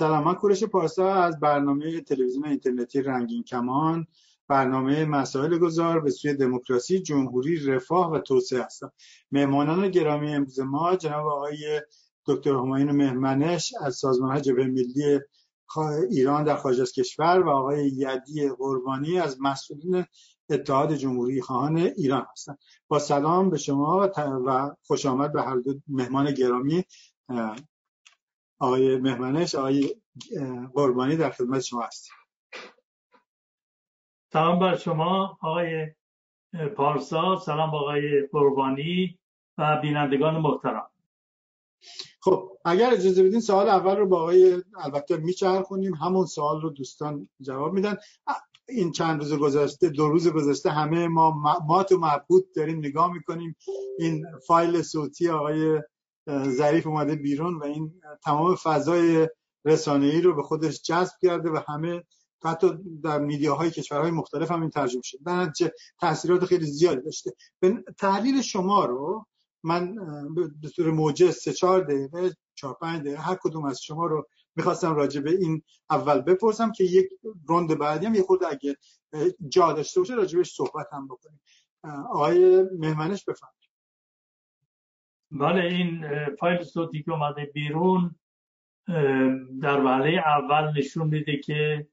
با کورش پارسا از برنامه تلویزیون اینترنتی رنگین کمان. برنامه مسائل گذار به سوی دموکراسی جمهوری رفاه و توسعه هستم. مهمانان گرامی امروز ما جناب آقای دکتر هماین مهمنش از سازمان جبهه ملی ایران در خارج از کشور و آقای یدی قربانی از مسئولین اتحاد جمهوری خواهان ایران هستند با سلام به شما و خوش آمد به هر دو مهمان گرامی آقای مهمنش آقای قربانی در خدمت شما هستیم. سلام بر شما آقای پارسا. سلام آقای قربانی و بینندگان محترم. خب اگر اجازه بدین سوال اول رو با آقای البته میچرخونیم همون سوال رو دوستان جواب میدن. این چند روز گذشته دو روز گذشته همه ما ما تو مبهوت داریم نگاه می‌کنیم. این فایل صوتی آقای ظریف اومده بیرون و این تمام فضای ای رو به خودش جذب کرده و همه حتی در میدیاهای کشورهای مختلف هم این ترجمه شده. در نتیجه تاثیرات خیلی زیادی داشته. به تحلیل شما رو من به طور موجز سه چهار دقیقه چهار پنج دقیقه هر کدوم از شما رو می‌خواستم راجع به این اول بپرسم که یک روند بعدی هم یه خود اگه جا داشته باشه راجبش صحبت هم بکنیم. آقای مهمنش بفرمایید. بله این فایل صوتی که اومده بیرون در وحله اول نشون میده که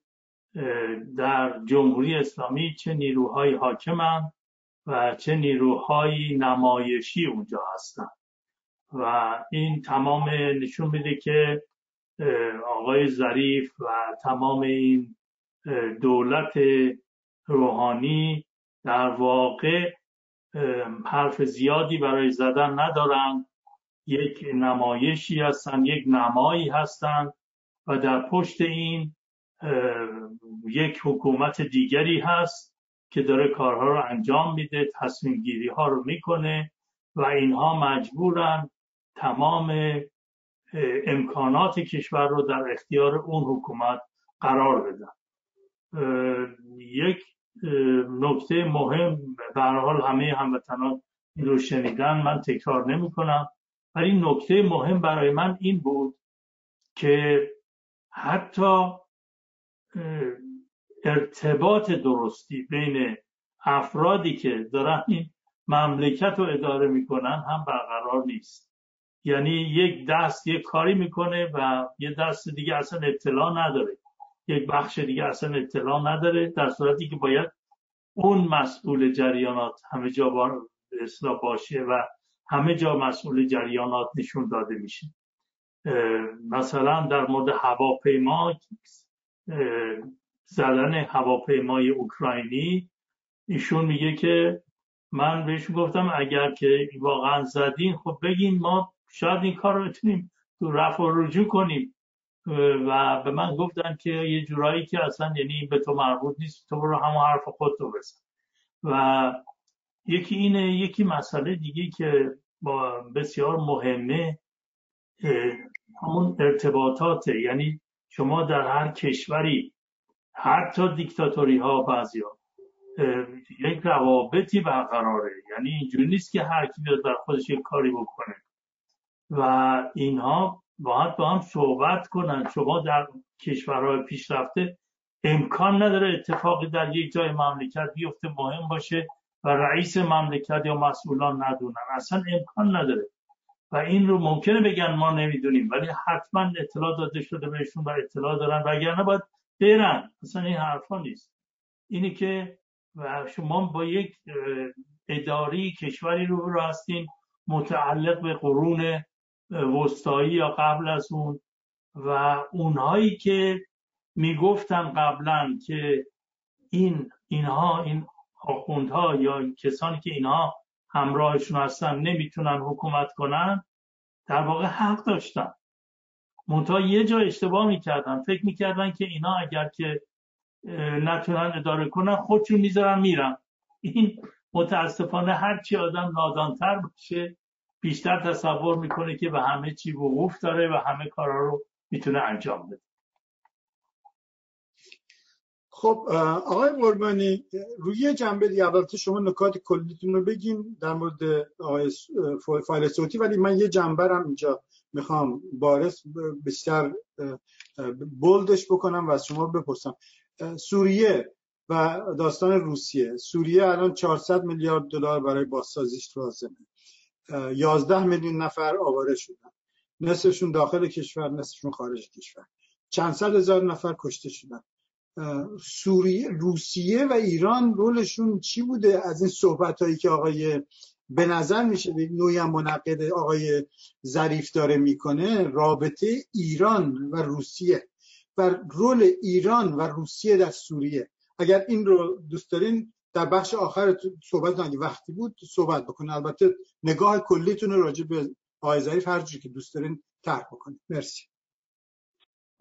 در جمهوری اسلامی چه نیروهای حاکمند و چه نیروهای نمایشی اونجا هستن. و این تمام نشون میده که آقای ظریف و تمام این دولت روحانی در واقع حرف زیادی برای زدن ندارن. یک نمایشی هستن یک نمایی هستند و در پشت این یک حکومت دیگری هست که داره کارها رو انجام میده تصمیم گیری ها رو می‌کنه و اینها مجبورن تمام امکانات کشور رو در اختیار اون حکومت قرار بدن. یک نکته مهم به حال همه هموطنان این رو شنیدن من تکرار نمی کنم ولی نکته مهم برای من این بود که حتی ارتباط درستی بین افرادی که دارن این مملکت رو اداره می‌کنن هم برقرار نیست. یعنی یک دست یک کاری می‌کنه و یه دست دیگه اصلا اطلاع نداره. یک بخش دیگه اصلا اطلاع نداره در صورتی که باید اون مسئول جریانات همه جا اصلاح باشه و همه جا مسئول جریانات نشون داده میشه. مثلا در مورد هواپیما زدن هواپیمای اوکراینی ایشون میگه که من بهش گفتم اگر که واقعا زدین خب بگین ما شاید این کار رو بتونیم تو رفع و رجوع کنیم. و به من گفتن که یه جورایی که اصلا یعنی به تو مربوط نیست تو برو همون حرف خودتو بزن. و یکی اینه یکی مسئله دیگه که با بسیار مهمه همون ارتباطاته. یعنی شما در هر کشوری حتی دیکتاتوری ها بعضی ها یک روابطی برقراره. یعنی اینجوری نیست که هر کی بیاد بر خودش یک کاری بکنه. و اینها باید با هم صحبت کنن. شما در کشورهای پیشرفته امکان نداره اتفاقی در یک جای مملکت بیفته مهم باشه و رئیس مملکت یا مسئولان ندونن. اصلا امکان نداره. و این رو ممکنه بگن ما نمی‌دونیم ولی حتما اطلاع داده شده بهشون و اطلاع دارن. وگرنه باید برن. اصلا این حرفا نیست. اینی که شما با یک اداری کشوری رو رو هستین متعلق به قرون وسطایی یا قبل از اون. و اونهایی که می‌گفتن قبلا که این اینها این آخوندها یا کسانی که اینها همراهشون هستن نمی‌تونن حکومت کنن در واقع حق داشتن. منتها یه جا اشتباه می‌کردن. فکر می‌کردن که اینا اگر که نتونن اداره کنن خودشون می‌ذارن میرن. این متاسفانه هرچی آدم نادانتر باشه بیشتر تصور می‌کنه که به همه چی وقوف داره و همه کارا رو می‌تونه انجام بده. خب آقای قربانی روی جنبه دیگه البته شما نکات کلیتون رو بگین در مورد آقای فایل صوتی ولی من یه جنبه هم اینجا می‌خوام بارس بیشتر بولدش بکنم و از شما بپرسم. سوریه و داستان روسیه. سوریه الان 400 میلیارد دلار برای بازسازیش لازمه. 11 میلیون نفر آواره شدن. نصفشون داخل کشور نصفشون خارج کشور. چند صد هزار نفر کشته شدن. سوریه روسیه و ایران رولشون چی بوده؟ از این صحبت هایی که آقای به نظر میشه نوعی منقد آقای ظریف داره می‌کنه رابطه ایران و روسیه. و رول ایران و روسیه در سوریه. اگر این رو دوست دارین در بخش آخر صحبت اگه وقتی بود صحبت بکنه البته نگاه کلیتون راجع به آقای ظریف هر که دوست دارین طرح بکنید مرسی.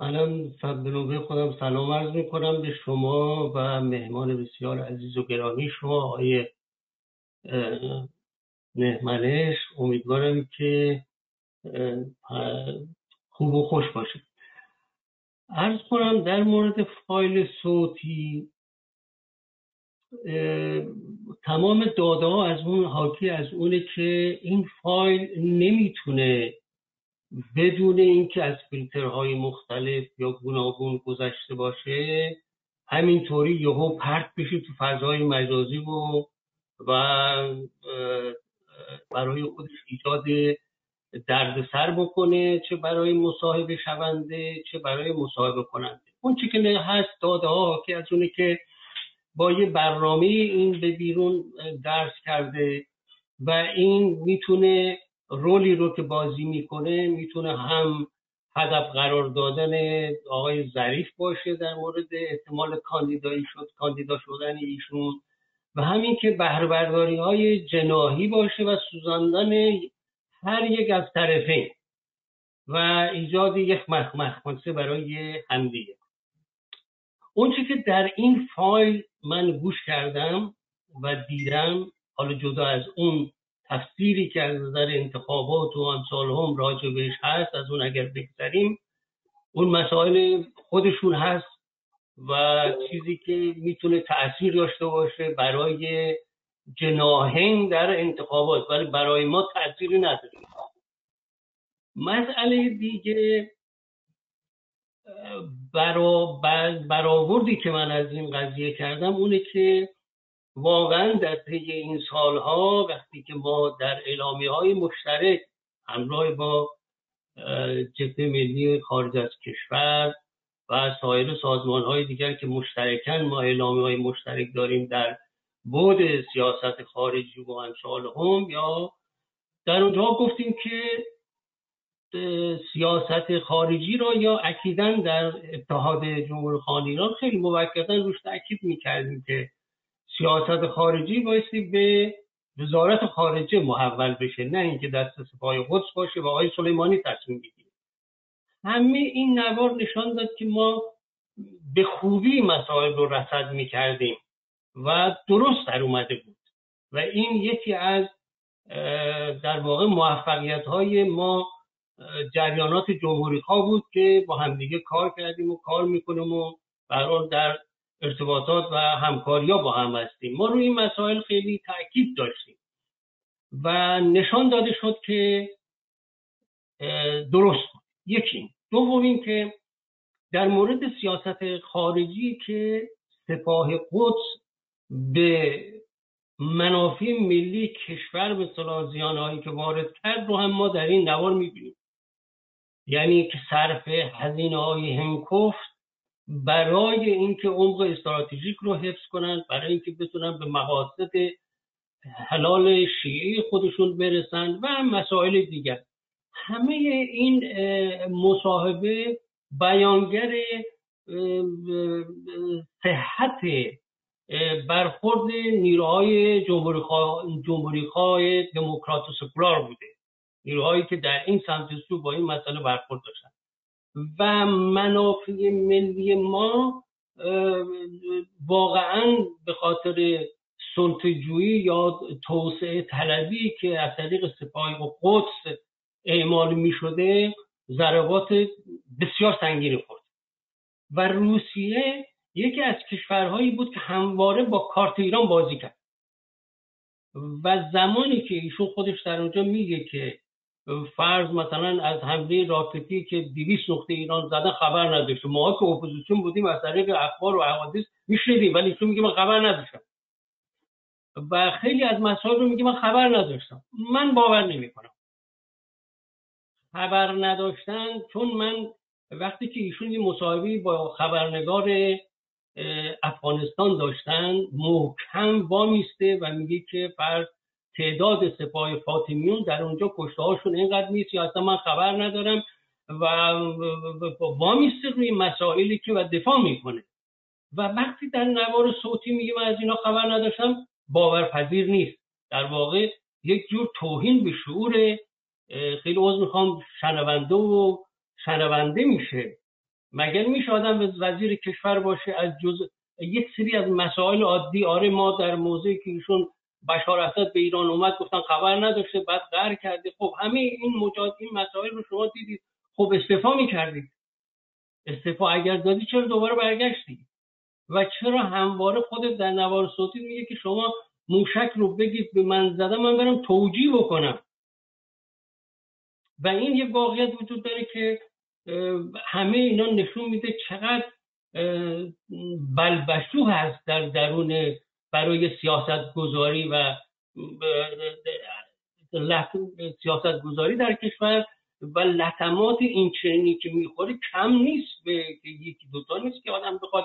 منم به نوبه خودم سلام عرض می‌کنم به شما و مهمان بسیار عزیز و گرامی شما آقای نهمنش امیدوارم که خوب و خوش باشید. ارز کنم در مورد فایل صوتی تمام داده ها از اون حاکی از اونه که این فایل نمی‌تونه بدون اینکه از فیلترهای مختلف یا گوناگون گذشته باشه همینطوری یهو پرت بشه تو فضای مجازی و و برای خودش ایجاد دردسر بکنه چه برای مصاحبه شونده چه برای مصاحبه کننده. اون چی که هست داده ها که از اونه که با یه برنامه این به بیرون درس کرده و این می‌تونه رولی رو که بازی می‌کنه می‌تونه هم هدف قرار دادن آقای ظریف باشه در مورد احتمال کاندیدایی شد کاندیدا شدن ایشون و همین که بهرهبرداری های جناهی باشه و سوزاندن هر یک از طرفین و ایجاد یک مخمخمسه برای همدیگه. اون که در این فایل من گوش کردم و دیدم حالا جدا از اون تفسیری که از نظر انتخابات و امثال هم راجع بهش هست از اون اگر بگذریم اون مسائل خودشون هست و چیزی که می‌تونه تاثیر داشته باشه برای جناهین در انتخابات ولی برای ما تأثیری نداره. مسئله دیگه برا برآوردی که من از این قضیه کردم اونه که واقعا در طی این سالها وقتی که ما در اعلامی های مشترک همراه با جبهه ملی خارج از کشور و سایر سازمان های دیگر که مشترکن ما اعلامی های مشترک داریم در بود سیاست خارجی و امثال هم یا در اونجا گفتیم که سیاست خارجی را یا اکیدن در اتحاد جمهوری خواهان ایران خیلی موکتا روش تاکید می‌کردیم که سیاست خارجی بایستی به وزارت خارجه محول بشه نه اینکه دست سپاه قدس باشه و آقای سلیمانی تصمیم بگیره. همه این نوار نشان داد که ما به خوبی مسائل رو رصد می‌کردیم و درست در اومده بود و این یکی از در واقع موفقیت های ما جریانات جمهوری خواه بود که با همدیگه کار کردیم و کار می‌کنیم و برحال در ارتباطات و همکاری با هم هستیم. ما روی این مسائل خیلی تاکید داشتیم و نشان داده شد که درست یکی دوم این که در مورد سیاست خارجی که سپاه قدس به منافع ملی کشور به صلاح زیانهایی که وارد کرد رو هم ما در این نوار می‌بینیم. یعنی که صرف هزینه های هنکفت برای اینکه عمق استراتژیک رو حفظ کنند برای اینکه بتونن به مقاصد حلال شیعه خودشون برسن و مسائل دیگر. همه این مصاحبه بیانگر صحت برخورد نیروهای جمهوری خواه دموکرات و سکولار بوده. نیروهایی که در این سمت سو با این مسئله برخورد داشتن. و منافع ملی ما واقعا به خاطر سلطجویی یا توسعه طلبی که از طریق سپاه و قدس اعمال می شده ضربات بسیار سنگینی خورد. و روسیه یکی از کشورهایی بود که همواره با کارت ایران بازی کرد. و زمانی که ایشون خودش در اونجا میگه که فرض مثلا از حمله راکتی که 200 نقطه ایران زدن خبر نداشت. ما که اپوزیسیون بودیم از طریق اخبار و حوادث میشنیدیم ولی ایشون میگه من خبر نداشتم. و خیلی از مسائل رو میگه من خبر نداشتم. من باور نمی‌کنم. خبر نداشتن چون من وقتی که ایشون یه مصاحبه با خبرنگار افغانستان داشتن محکم وامیسته و میگه که فرض تعداد سپاه فاطمیون در اونجا کشته هاشون اینقدر نیست یا اصلا من خبر ندارم و وامیسته روی مسائلی که و دفاع می‌کنه. و وقتی در نوار صوتی میگه من از اینا خبر نداشتم باورپذیر نیست. در واقع یک جور توهین به شعور خیلی عوض می‌خوام شنونده و شنونده میشه. مگر میشه آدم وزیر کشور باشه از جز یک سری از مسائل عادی؟ آره ما در موضعی که ایشون بشار اسد به ایران اومد گفتن خبر نداشته بعد قهر کرده خب همه این مجاد این مسائل رو شما دیدید. خب استفا می‌کردید. استفا اگر دادی چرا دوباره برگشتی؟ و چرا همواره خودت در نوار صوتی میگه که شما موشک رو بگید به من زدم من برم توجیه بکنم؟ و این یه واقعیت وجود داره که همه اینا نشون میده چقدر بلبشو هست در درون برای سیاست گذاری و سیاست گذاری در کشور و لطمات این چنینی که می‌خوره کم نیست به یکی دوتا نیست که آدم بخواد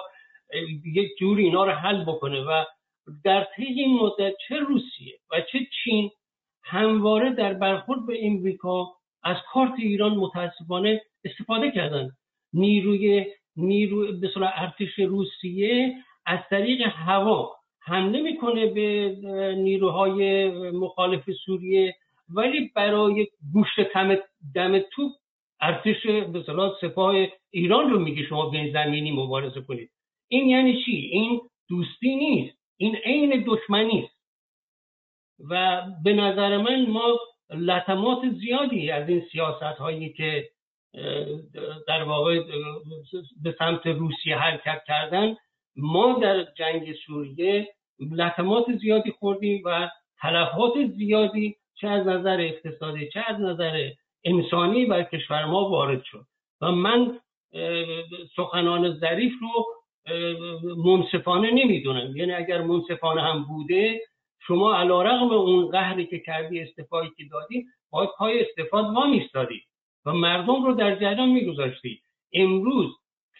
یک جور اینا رو حل بکنه. و در طی این مدت چه روسیه و چه چین همواره در برخورد به امریکا از کارت ایران متاسفانه استفاده کردن. نیروی نیروی به ارتش روسیه از طریق هوا حمله می‌کنه به نیروهای مخالف سوریه. ولی برای گوشت دم توپ ارتش به سپاه ایران رو میگه شما به زمینی مبارزه کنید. این یعنی چی؟ این دوستی نیست. این عین دشمنی است. و به نظر من ما لطمات زیادی از این سیاست هایی که در واقع به سمت روسیه حرکت کردن ما در جنگ سوریه لطمات زیادی خوردیم و تلفات زیادی چه از نظر اقتصادی چه از نظر انسانی بر کشور ما وارد شد. و من سخنان ظریف رو منصفانه نمی‌دونم. یعنی اگر منصفانه هم بوده شما علا رقم اون قهری که کردی استفایی که دادی باید پای استفاد ما میستادی و مردم رو در جریان میگذاشتی. امروز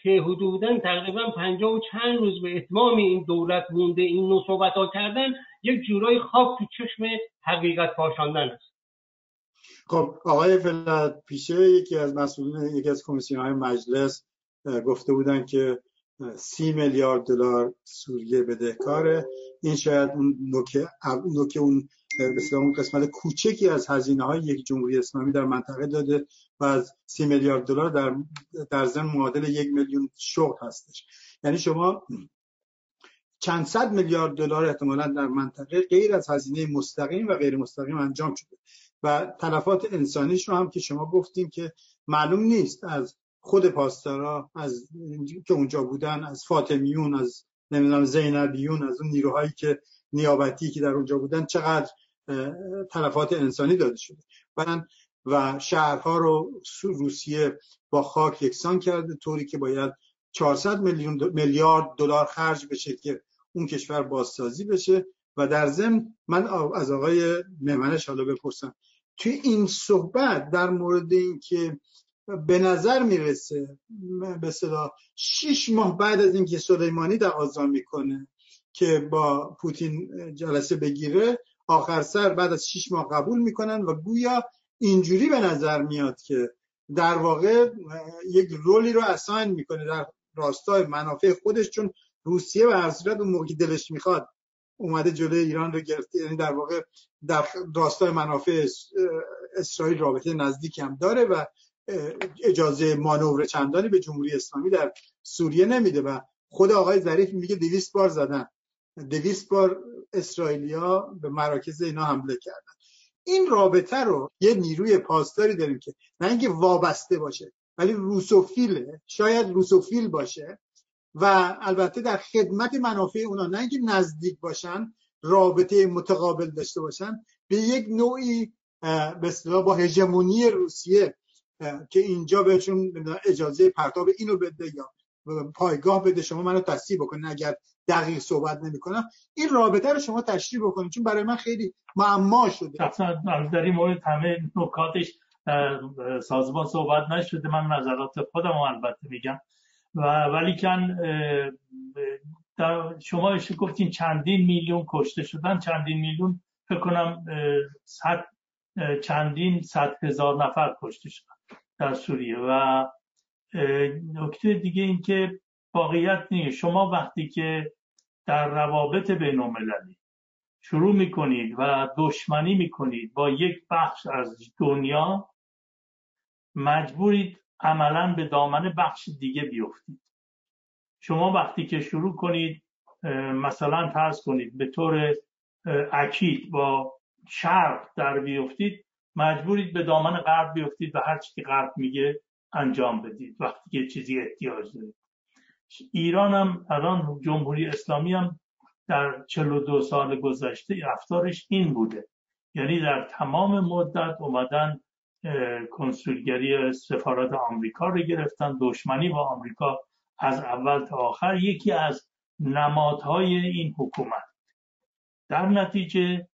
که حدودا تقریبا پنجاه و چند روز به اتمام این دولت مونده این نوع صحبت ها کردن یک جورای خواب تو چشم حقیقت پاشاندن است. خب آقای فلت پیشه یکی از مسئولین یکی از کمیسیون های مجلس گفته بودن که سی میلیارد دلار سوریه بدهکاره. این شاید اون نوک, نوک اون اون قسمت کوچکی از هزینه های یک جمهوری اسلامی در منطقه داده و از سی میلیارد دلار در در ضمن معادل یک میلیون شغل هستش. یعنی شما چند صد میلیارد دلار احتمالا در منطقه غیر از هزینه مستقیم و غیر مستقیم انجام شده. و تلفات انسانیش رو هم که شما گفتیم که معلوم نیست از خود پاسدارا از که اونجا بودن از فاطمیون از نمی‌دونم زینبیون از اون نیروهایی که نیابتی که در اونجا بودن چقدر تلفات انسانی داده شده. و شهرها رو روسیه با خاک یکسان کرده طوری که باید 400 میلیون میلیارد دلار خرج بشه که اون کشور بازسازی بشه. و در ضمن من از آقای مهمنش حالا بپرسم. توی این صحبت در مورد این که به نظر می‌رسه به صدا شیش ماه بعد از اینکه سلیمانی آزان می‌کنه که با پوتین جلسه بگیره آخر سر بعد از شیش ماه قبول می‌کنن و گویا اینجوری به نظر میاد که در واقع یک رولی رو اساین می‌کنه در راستای منافع خودش چون روسیه و هر صورت اون دلش می‌خواد اومده جلوی ایران رو گرفته یعنی در واقع در راستای منافع اسرائیل رابطه نزدیک هم داره و اجازه مانور چندانی به جمهوری اسلامی در سوریه نمیده و خود آقای ظریف میگه دویست بار زدن. دویست بار اسرائیلیا به مراکز اینا حمله کردن. این رابطه رو یه نیروی پاسداری داریم که نه اینکه وابسته باشه ولی روسوفیله. شاید روسوفیل باشه و البته در خدمت منافع اونا نه اینکه نزدیک باشن رابطه متقابل داشته باشن به یک نوعی به اصطلاح با هژمونی روسیه که اینجا بهشون اجازه پرتاب اینو بده یا پایگاه بده شما منو تصدیق بکنین اگر دقیق صحبت نمی‌کنم. این رابطه رو شما تشریح بکنید چون برای من خیلی معما شده. در این مورد همه نکاتش سازمان صحبت نشده من نظرات خودم البته میگم. و ولی کن شما گفتین چندین میلیون کشته شدن. چندین میلیون فکر کنم صد چندین صد هزار نفر کشته شدن در سوریه. و نکته دیگه این که واقعیت نیست. شما وقتی که در روابط بین المللی شروع می‌کنید و دشمنی می‌کنید با یک بخش از دنیا مجبورید عملا به دامن بخش دیگه بیفتید. شما وقتی که شروع کنید مثلا فرض کنید به طور اکید با شرق در بیفتید مجبورید به دامن غرب بیفتید و هر چی که غرب میگه انجام بدید. وقتی که چیزی احتیاج دارید. ایران هم الان جمهوری اسلامی هم در 42 سال گذشته رفتارش این بوده. یعنی در تمام مدت اومدن کنسولگری سفارت آمریکا رو گرفتن. دشمنی با آمریکا از اول تا آخر یکی از نمادهای این حکومت. در نتیجه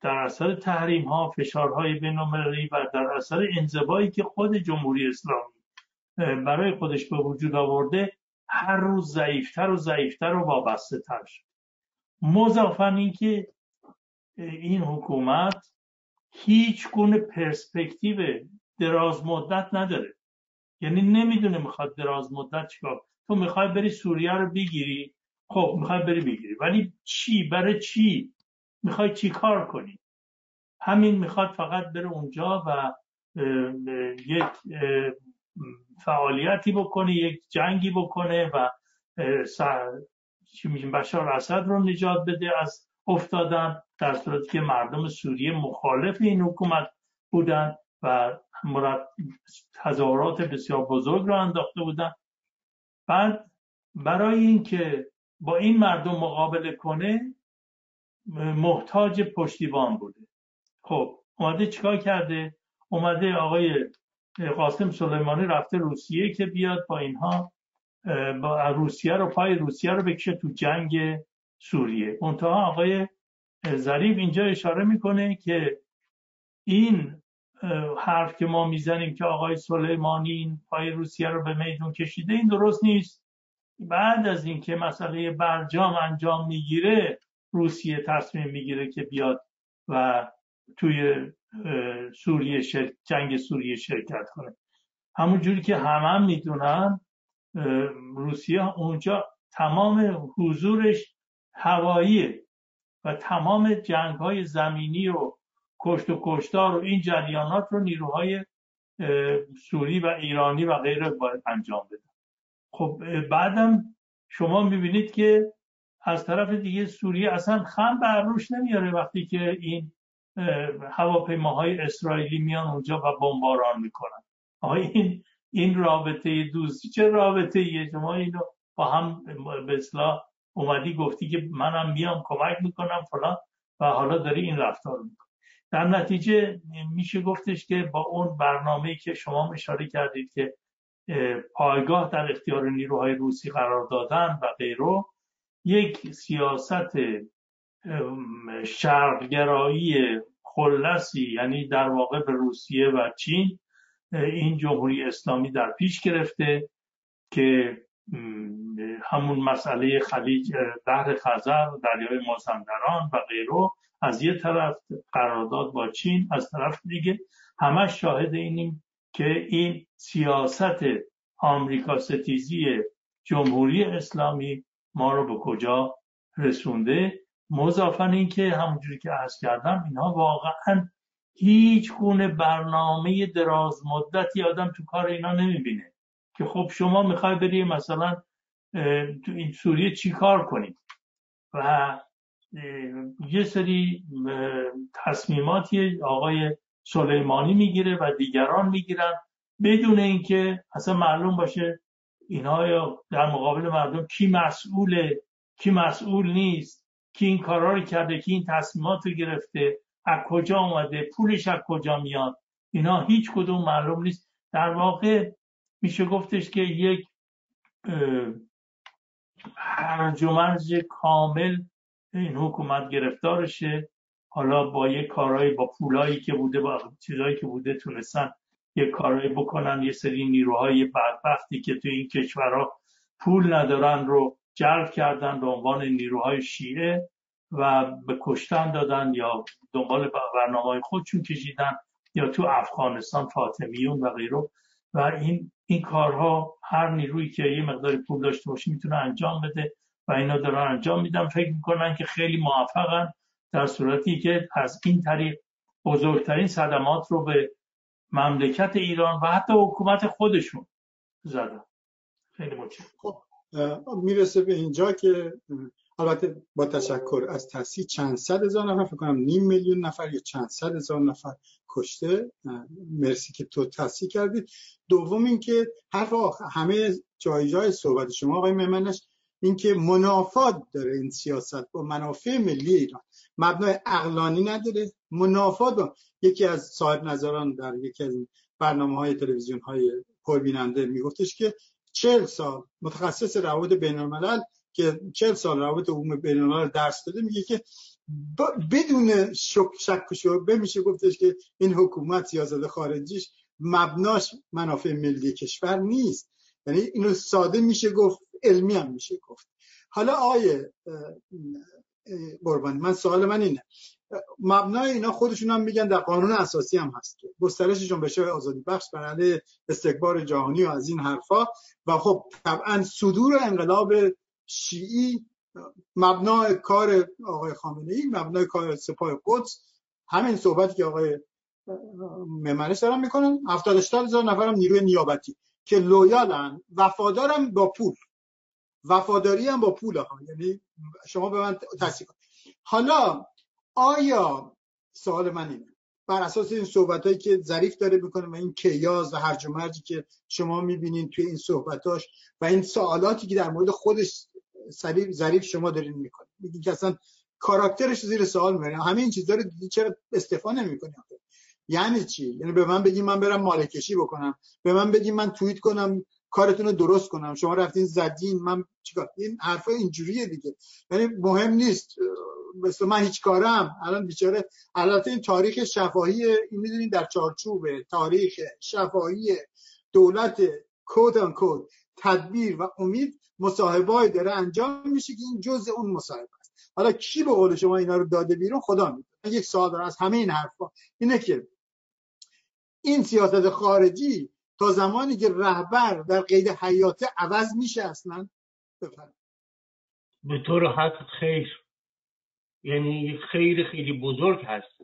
در اثر تحریم ها فشارهای بینالمللی و در اثر انزوایی که خود جمهوری اسلامی برای خودش به وجود آورده هر روز ضعیفتر و ضعیفتر و وابسته تر شد مضافن اینکه این حکومت هیچ گونه پرسپکتیو دراز مدت نداره. یعنی نمی‌دونه می‌خواد دراز مدت چیکار تو می‌خوای بری سوریه رو بگیری؟ خب می‌خوای بری بگیری. ولی چی؟ برای چی؟ می‌خوای چی کار کنی؟ همین می‌خواد فقط بره اونجا و یک فعالیتی بکنه یک جنگی بکنه و چی میگیم بشار اسد رو نجات بده از افتادن در صورتی که مردم سوریه مخالف این حکومت بودن و تظاهرات بسیار بزرگ رو انداخته بودن. بعد برای اینکه با این مردم مقابله کنه محتاج پشتیبان بوده. خب اومده چیکار کرده؟ اومده آقای قاسم سلیمانی رفته روسیه که بیاد با اینها با روسیه رو پای روسیه رو بکشه تو جنگ سوریه. منتها آقای ظریف اینجا اشاره می‌کنه که این حرف که ما می‌زنیم که آقای سلیمانی این پای روسیه رو به میدون کشیده این درست نیست. بعد از اینکه مسئله برجام انجام می‌گیره روسیه تصمیم می‌گیره که بیاد و توی سوریه جنگ سوریه شرکت کنه. همون جوری که همه هم می‌دونن روسیه اونجا تمام حضورش هواییه و تمام جنگ های زمینی و کشت و کشتار و این جریانات رو نیروهای سوری و ایرانی و غیره باید انجام بدن. خب بعدم شما می‌بینید که از طرف دیگه سوریه اصلا خم بر روش نمیاره وقتی که این هواپیماهای اسرائیلی میان اونجا و بمباران می‌کنن. آقا این این رابطه دوستی چه رابطه ایه شما اینو با هم به اصلاح اومدی گفتی که منم میام کمک می‌کنم فلان و حالا داری این رفتار می‌کنی. در نتیجه میشه گفتش که با اون برنامه که شما اشاره کردید که پایگاه در اختیار نیروهای روسی قرار دادن و غیره یک سیاست شرقگرایی خلصی یعنی در واقع به روسیه و چین این جمهوری اسلامی در پیش گرفته که همون مسئله خلیج بحر خزر دریای مازندران و غیره از یه طرف قرارداد با چین از طرف دیگه. همش شاهد اینیم که این سیاست آمریکا ستیزی جمهوری اسلامی ما رو به کجا رسونده؟ مضافن این که همونجوری که عرض کردم اینها واقعا هیچ گونه برنامه دراز مدتی آدم تو کار اینا نمی‌بینه. که خب شما می‌خوای بری مثلا تو این سوریه چی کار کنید و یه سری تصمیماتی آقای سلیمانی می‌گیره و دیگران می‌گیرن بدون اینکه اصلا معلوم باشه اینها در مقابل مردم کی مسئوله کی مسئول نیست کی این کارا رو کرده کی این تصمیمات رو گرفته از کجا آمده پولش از کجا میاد. اینا هیچ کدوم معلوم نیست. در واقع میشه گفتش که یک هرج و کامل این حکومت گرفتارشه. حالا با یه کارهایی با پولایی که بوده با چیزایی که بوده تونستن یه کارهایی بکنن یه سری نیروهای بدبختی که تو این کشورها پول ندارن رو جلب کردن به عنوان نیروهای شیعه و به کشتن دادن یا دنبال برنامه خودشون کشیدن یا تو افغانستان فاطمیون و غیره. و این این کارها هر نیرویی که یه مقدار پول داشته باشه می‌تونه انجام بده و اینا دارن انجام میدن. فکر می‌کنن که خیلی موفقن در صورتی که از این طریق بزرگترین صدمات رو به مملکت ایران و حتی حکومت خودشون زدن. خیلی متشکرم. خب می‌رسه به اینجا که البته با تشکر از تصحیح چند صد هزار نفر فکر کنم نیم میلیون نفر یا چند صد هزار نفر کشته. مرسی که تو تصحیح کردید. دوم اینکه حرف همه جای جای صحبت شما آقای ممنش اینکه منافات داره این سیاست با منافع ملی ایران. مبنای اقلانی نداره منافات یکی از صاحب نظران در یکی از برنامه های تلویزیون های پربیننده میگفتش که چهل سال متخصص روابط بین الملل که چهل سال روابط عموم بین الملل درس داده میگه که بدون شک شک و میشه گفتش که این حکومت سیاست خارجیش مبناش منافع ملی کشور نیست. یعنی اینو ساده میشه گفت. علمی هم میشه گفت. حالا آیه قربانی من سوال من اینه. مبنای اینا خودشون هم میگن در قانون اساسی هم هست که گسترش جنبش آزادی بخش برنده استکبار جهانی و از این حرفا. و خب طبعا صدور انقلاب شیعی مبنای کار آقای خامنه ای مبنای کار سپاه قدس. همین صحبتی که آقای ممنش دارن می‌کنن. 70 هزار نفرم نیروی نیابتی که لویالن وفادارم با پول. وفاداری هم با پول ها یعنی شما به من تصدیق حالا آیا سوال من اینه؟ بر اساس این صحبت هایی که ظریف داره می‌کنه و این کیاز و هرج و مرجی که شما می‌بینین توی این صحبتاش و این سوالاتی که در مورد خودش ظریف شما دارین می‌کنه میگین که اصلا کاراکترش زیر سوال می‌برین. همه این چیزا رو دیدی؟ چرا استفا نمی‌کنی یعنی چی؟ یعنی به من بگی من برم مالکشی بکنم. به من بگی من توییت کنم. کارتون رو درست کنم. شما رفتین زدین من چیکار این حرفا اینجوریه دیگه. یعنی مهم نیست. مثل من هیچ کارم. الان بیچاره البته این تاریخ شفاهی این می‌دونین در چارچوب تاریخ شفاهی دولت کود ان کود تدبیر و امید مصاحبه داره انجام میشه که این جزء اون مصاحبه است. حالا کی به قول شما اینا رو داده بیرون؟ خدا می‌دونه. یک سوال از همه این حرفا. اینه که این سیاست خارجی تا زمانی که رهبر در قید حیاته عوض میشه اصلا. بفرم به طور حق خیر. یعنی خیلی خیلی بزرگ هست.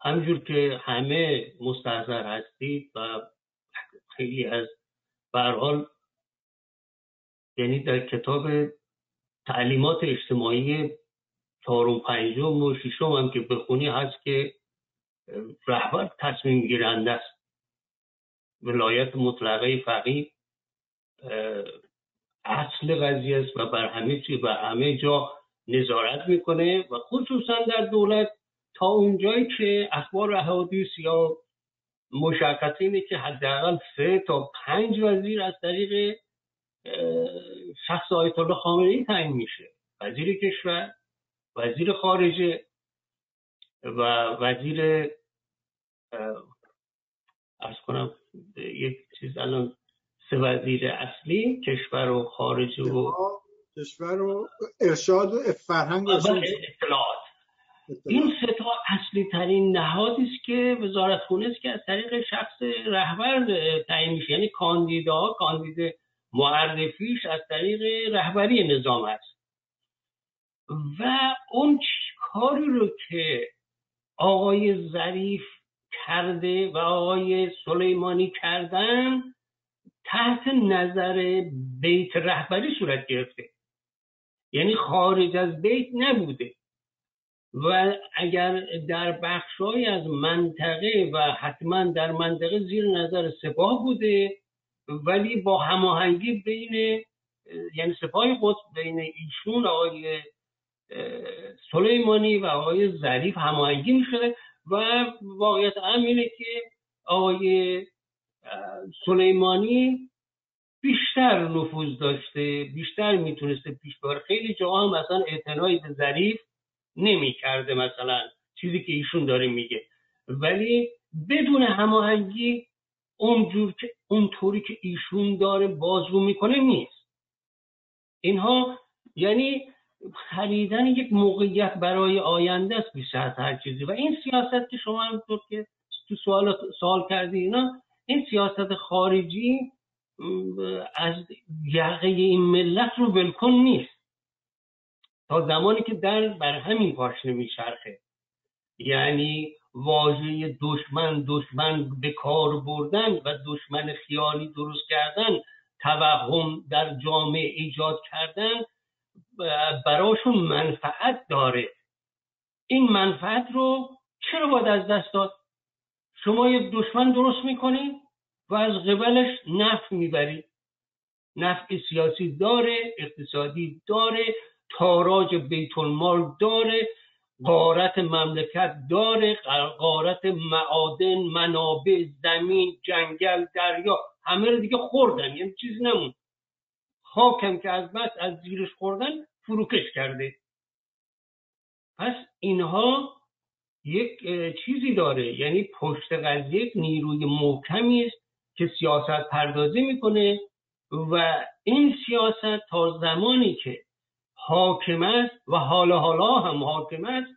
همجور که همه مستحضر هستید و خیلی از برحال یعنی در کتاب تعلیمات اجتماعی چهارم پنجم و ششم هم که بخونی هست که رهبر تصمیم گیرنده است. ولایت مطلقه فقیه اصل قضیه است و بر همه چی و همه جا نظارت می‌کنه و خصوصا در دولت تا اونجایی که اخبار احادیث یا مشخص اینه که حداقل سه تا پنج وزیر از طریق شخص آیت الله خامنه ای تعیین میشه. وزیر کشور وزیر خارجه و وزیر ارز کنم یک چیز الان سه وزیر اصلی کشور و خارجه و کشور و ارشاد و فرهنگ اطلاعات. این سه تا اصلی ترین نهادی است که وزارت خونه است که از طریق شخص رهبر تعیین میشه. یعنی کاندیدا کاندید معرفیش از طریق رهبری نظام است. و اون کاری رو که آقای ظریف کرده و آقای سلیمانی کردن تحت نظر بیت رهبری صورت گرفته. یعنی خارج از بیت نبوده. و اگر در بخشهایی از منطقه و حتما در منطقه زیر نظر سپاه بوده ولی با هماهنگی بین یعنی سپاه قدس بین ایشون آقای سلیمانی و آقای ظریف هماهنگی می‌شده. و واقعیت امینه که آقای سلیمانی بیشتر نفوذ داشته بیشتر می‌تونسته پیش ببره. خیلی جاها هم مثلا اعتنایی به ظریف نمی‌کرده مثلا چیزی که ایشون داره میگه. ولی بدون هماهنگی اونجور که اونطوری که ایشون داره بازگو می‌کنه نیست. اینها یعنی خریدن یک موقعیت برای آینده است بیشتر از هر چیزی. و این سیاست که شما همونطور که تو سوال سوال کردی اینا این سیاست خارجی از یقه این ملت رو ولکن نیست. تا زمانی که در بر همین پاشنه میچرخه. یعنی واژه دشمن دشمن به کار بردن و دشمن خیالی درست کردن توهم در جامعه ایجاد کردن براشون منفعت داره. این منفعت رو چرا باید از دست داد؟ شما یک دشمن درست می‌کنید و از قبلش نفع می‌برید نفع سیاسی داره اقتصادی داره تاراج بیت المال داره قارت مملکت داره قارت معادن منابع زمین جنگل دریا. همه رو دیگه خوردن یعنی چیزی نمون خاکم که از بس از زیرش خوردن فروکش کرده. پس اینها یک چیزی داره. یعنی پشت قضیه نیروی محکمی است که سیاست پردازی می‌کنه و این سیاست تا زمانی که حاکم است و حالا حالا هم حاکم است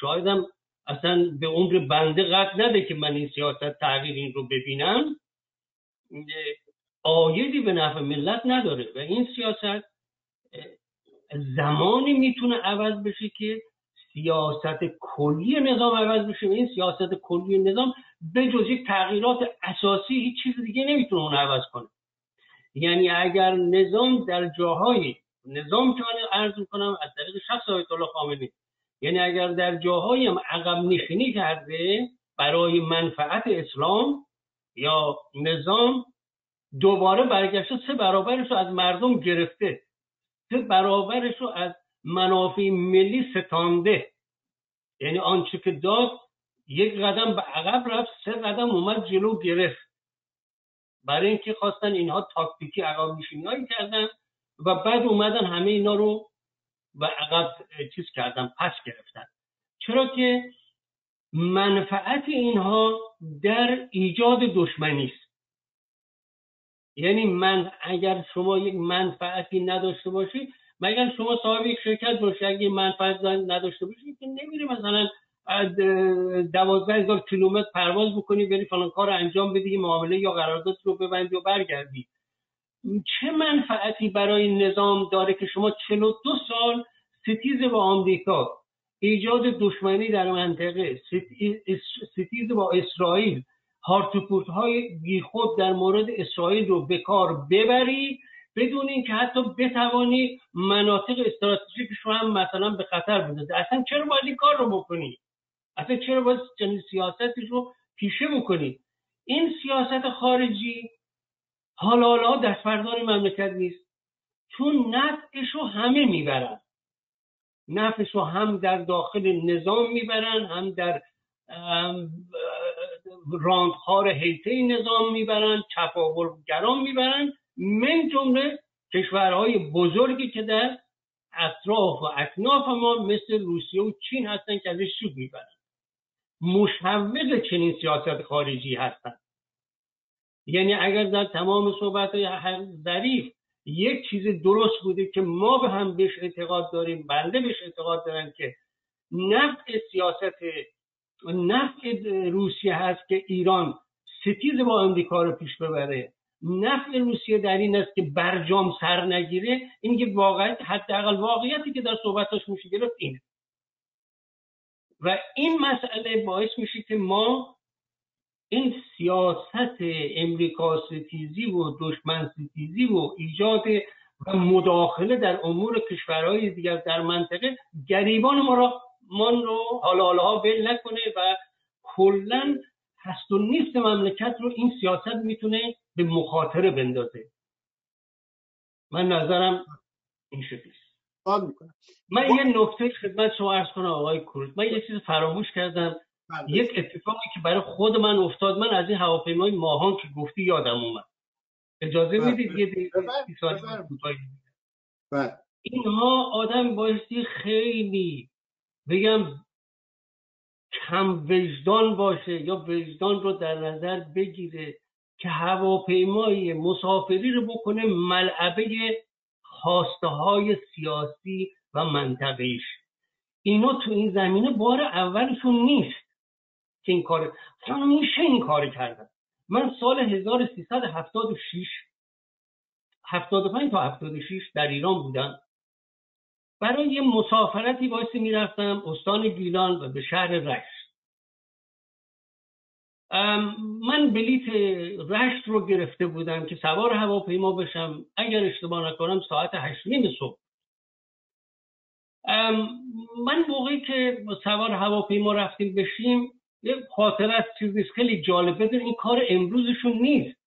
شاید هم اصلا به عمر بنده قد نده که من این سیاست تغییر این رو ببینم. آیدی به نفع ملت نداره و این سیاست زمانی می‌تونه عوض بشه که سیاست کلی نظام عوض بشه این سیاست کلی نظام به جز یک تغییرات اساسی هیچ چیز دیگه نمی‌تونه اون عوض کنه. یعنی اگر نظام در جاهای نظام که من عرض می‌کنم از طریق شخص آیت الله خامنه‌ای یعنی اگر در جاهایی هم عقب نشینی کرده برای منفعت اسلام یا نظام دوباره برگشته سه برابرش رو از مردم گرفته. سه برابرش رو از منافع ملی ستانده. یعنی آنچه که داد یک قدم به عقب رفت سه قدم اومد جلو گرفت. برای اینکه خواستن اینها تاکتیکی عقب نشینی کردن و بعد اومدن همه اینا رو و عقب چیز کردن پس گرفتن. چرا که منفعت اینها در ایجاد دشمنی است. یعنی من اگر شما یک منفعتی نداشته باشید مگر شما صاحب یک شرکت باشید اگه منفعت نداشته باشید که نمیری مثلا دوازده هزار کیلومتر پرواز بکنی بری فلان کار انجام بدی معامله یا قرارداد رو ببندی و برگردی. چه منفعتی برای نظام داره که شما 42 سال ستیز با آمریکا ایجاد دشمنی در منطقه ستیز با اسرائیل هارتوپورت های بیخود در مورد اسرائیل رو به کار ببری بدون اینکه حتی بتوانی مناطق استراتژیک شما هم مثلا به خطر بندازی. اصلا چرا باید این کار رو بکنی؟ اصلا چرا باید چنین سیاستی رو پیشه بکنی؟ این سیاست خارجی حالا حالا دستبردار مملکت نیست. چون نفعش رو همه می‌برن. نفعش رو هم در داخل نظام می‌برن هم در راندخار حیطه نظام می‌برن چپاولگران می‌برن من جمله کشورهای بزرگی که در اطراف و اکناف ما مثل روسیه و چین هستن که ازش سود می‌برن مشوق چنین سیاست خارجی هستند یعنی اگر در تمام صحبت های ظریف یک چیز درست بوده که ما به هم بهش اعتقاد داریم بنده بهش اعتقاد دارم که نفع سیاست نفع روسیه هست که ایران ستیز با امریکا رو پیش ببره. نفع روسیه در این است که برجام سر نگیره. این که واقعیت حداقل واقعیتی که در صحبتاش میشه گرفت اینه. و این مسئله باعث میشه که ما این سیاست امریکا ستیزی و دشمن ستیزی و ایجاد و مداخله در امور کشورهای دیگر در منطقه گریبان ما را من رو حالا حالا بل نکنه و کلا هست و نیست مملکت رو این سیاست می‌تونه به مخاطره بندازه. من نظرم این شکلی من یه نکته خدمت شما عرض کنم آقای کورت من یه چیز فراموش کردم. بله. یک اتفاقی که برای خود من افتاد من از این هواپیمای ماهان که گفتی یادم اومد. اجازه بله. می‌دید یه بله. اینها آدم بایستی خیلی بگم کم وجدان باشه یا وجدان رو در نظر بگیره که هواپیمای مسافری رو بکنه ملعبه خواسته های سیاسی و منطقیش اینا تو این زمینه بار اولشون نیست که این کار همیشه این کار کردن. من سال 1376 75 تا 76 در ایران بودم. برای یه مسافرتی بایستی می‌رفتم استان گیلان و به شهر رشت. من بلیت رشت رو گرفته بودم که سوار هواپیما بشم. اگر اشتباه نکنم ساعت هشت نیم صبح. من موقعی که سوار هواپیما رفتیم بشیم یه خاطر از چیزی خیلی جالب بدون این کار امروزشون نیست.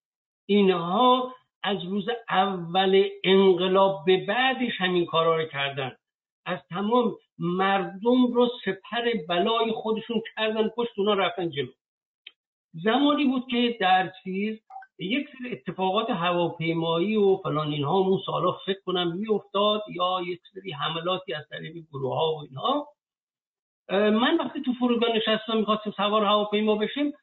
اینها از روز اول انقلاب به بعدش همین کارا رو کردن. از تمام مردم رو سپر بلای خودشون کردن پشت اونا رفتن جلو. زمانی بود که در چیز یک سری اتفاقات هواپیمایی و فلان اینها اون سالا فکر کنم میافتاد یا یک سری حملاتی از طریق گروه ها و اینها. من وقتی تو فرودگاه نشستم می‌خواستم سوار هواپیما بشیم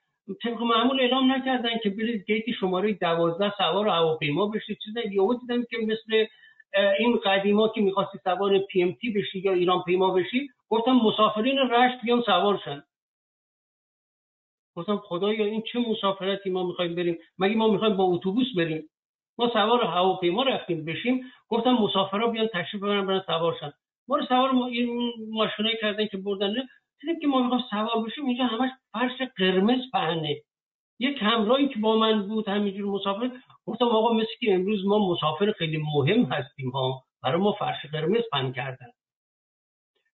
طبق معمول اعلام نکردن که برید گیت شماره دوازده سوار هواپیما بشید چیزا یهو دیدم که مثل این قدیما که می‌خواستی سوار پی ام تی بشی یا ایران پیما بشی گفتم مسافرین رشت بیان سوار شن. گفتم خدایا این چه مسافرتی ما می‌خوایم بریم؟ مگه ما می‌خوایم با اتوبوس بریم؟ ما سوار هواپیما رفتیم بشیم. گفتم مسافرا بیان تشریف ببرن برن سوار شن. ما رو سوار این ماشینایی کردن که بردن دیدیم که ما می‌خوایم سوار بشیم اینجا همش فرش قرمز پهنه. یک همراهی که با من بود همینجور مسافر گفتم آقا مثل که امروز ما مسافر خیلی مهم هستیم ها برای ما فرش قرمز پهن کردن.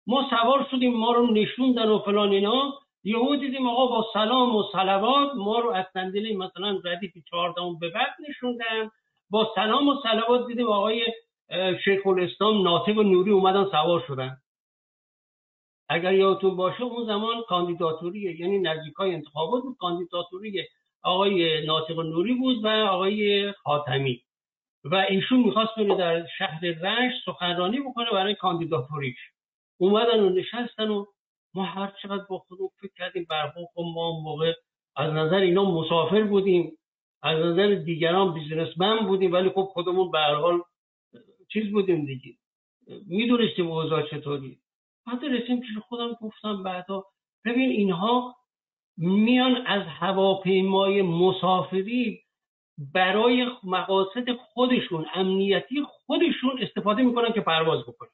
ما سوار شدیم ما رو نشوندن و فلان اینا. یهو دیدیم آقا با سلام و صلوات ما رو از صندلی مثلا ردیف 14 به بعد نشوندن. با سلام و صلوات دیدیم آقای شیخ الاسلام ناطق و نوری اومدن سوار شدن. اگر یادتون باشه اون زمان کاندیداتوری یعنی نزدیکای انتخابات بود کاندیداتوری آقای ناطق نوری بود و آقای خاتمی. و ایشون می‌خواست بره در شهر رشت سخنرانی بکنه برای کاندیداتوریش اومدن و نشستن و ما هر چقدر با خودمون فکر کردیم برخون خب ما موقع از نظر اینا مسافر بودیم از نظر دیگران بیزنسمن بودیم ولی خب خودمون به حال چیز بودیم دیگه. می‌دونستیم اوضاع چطوری بعد رسیم که خودم گفتم بعدا. ببین اینها میان از هواپیمای مسافری برای مقاصد خودشون امنیتی خودشون استفاده می‌کنن که پرواز بکنن.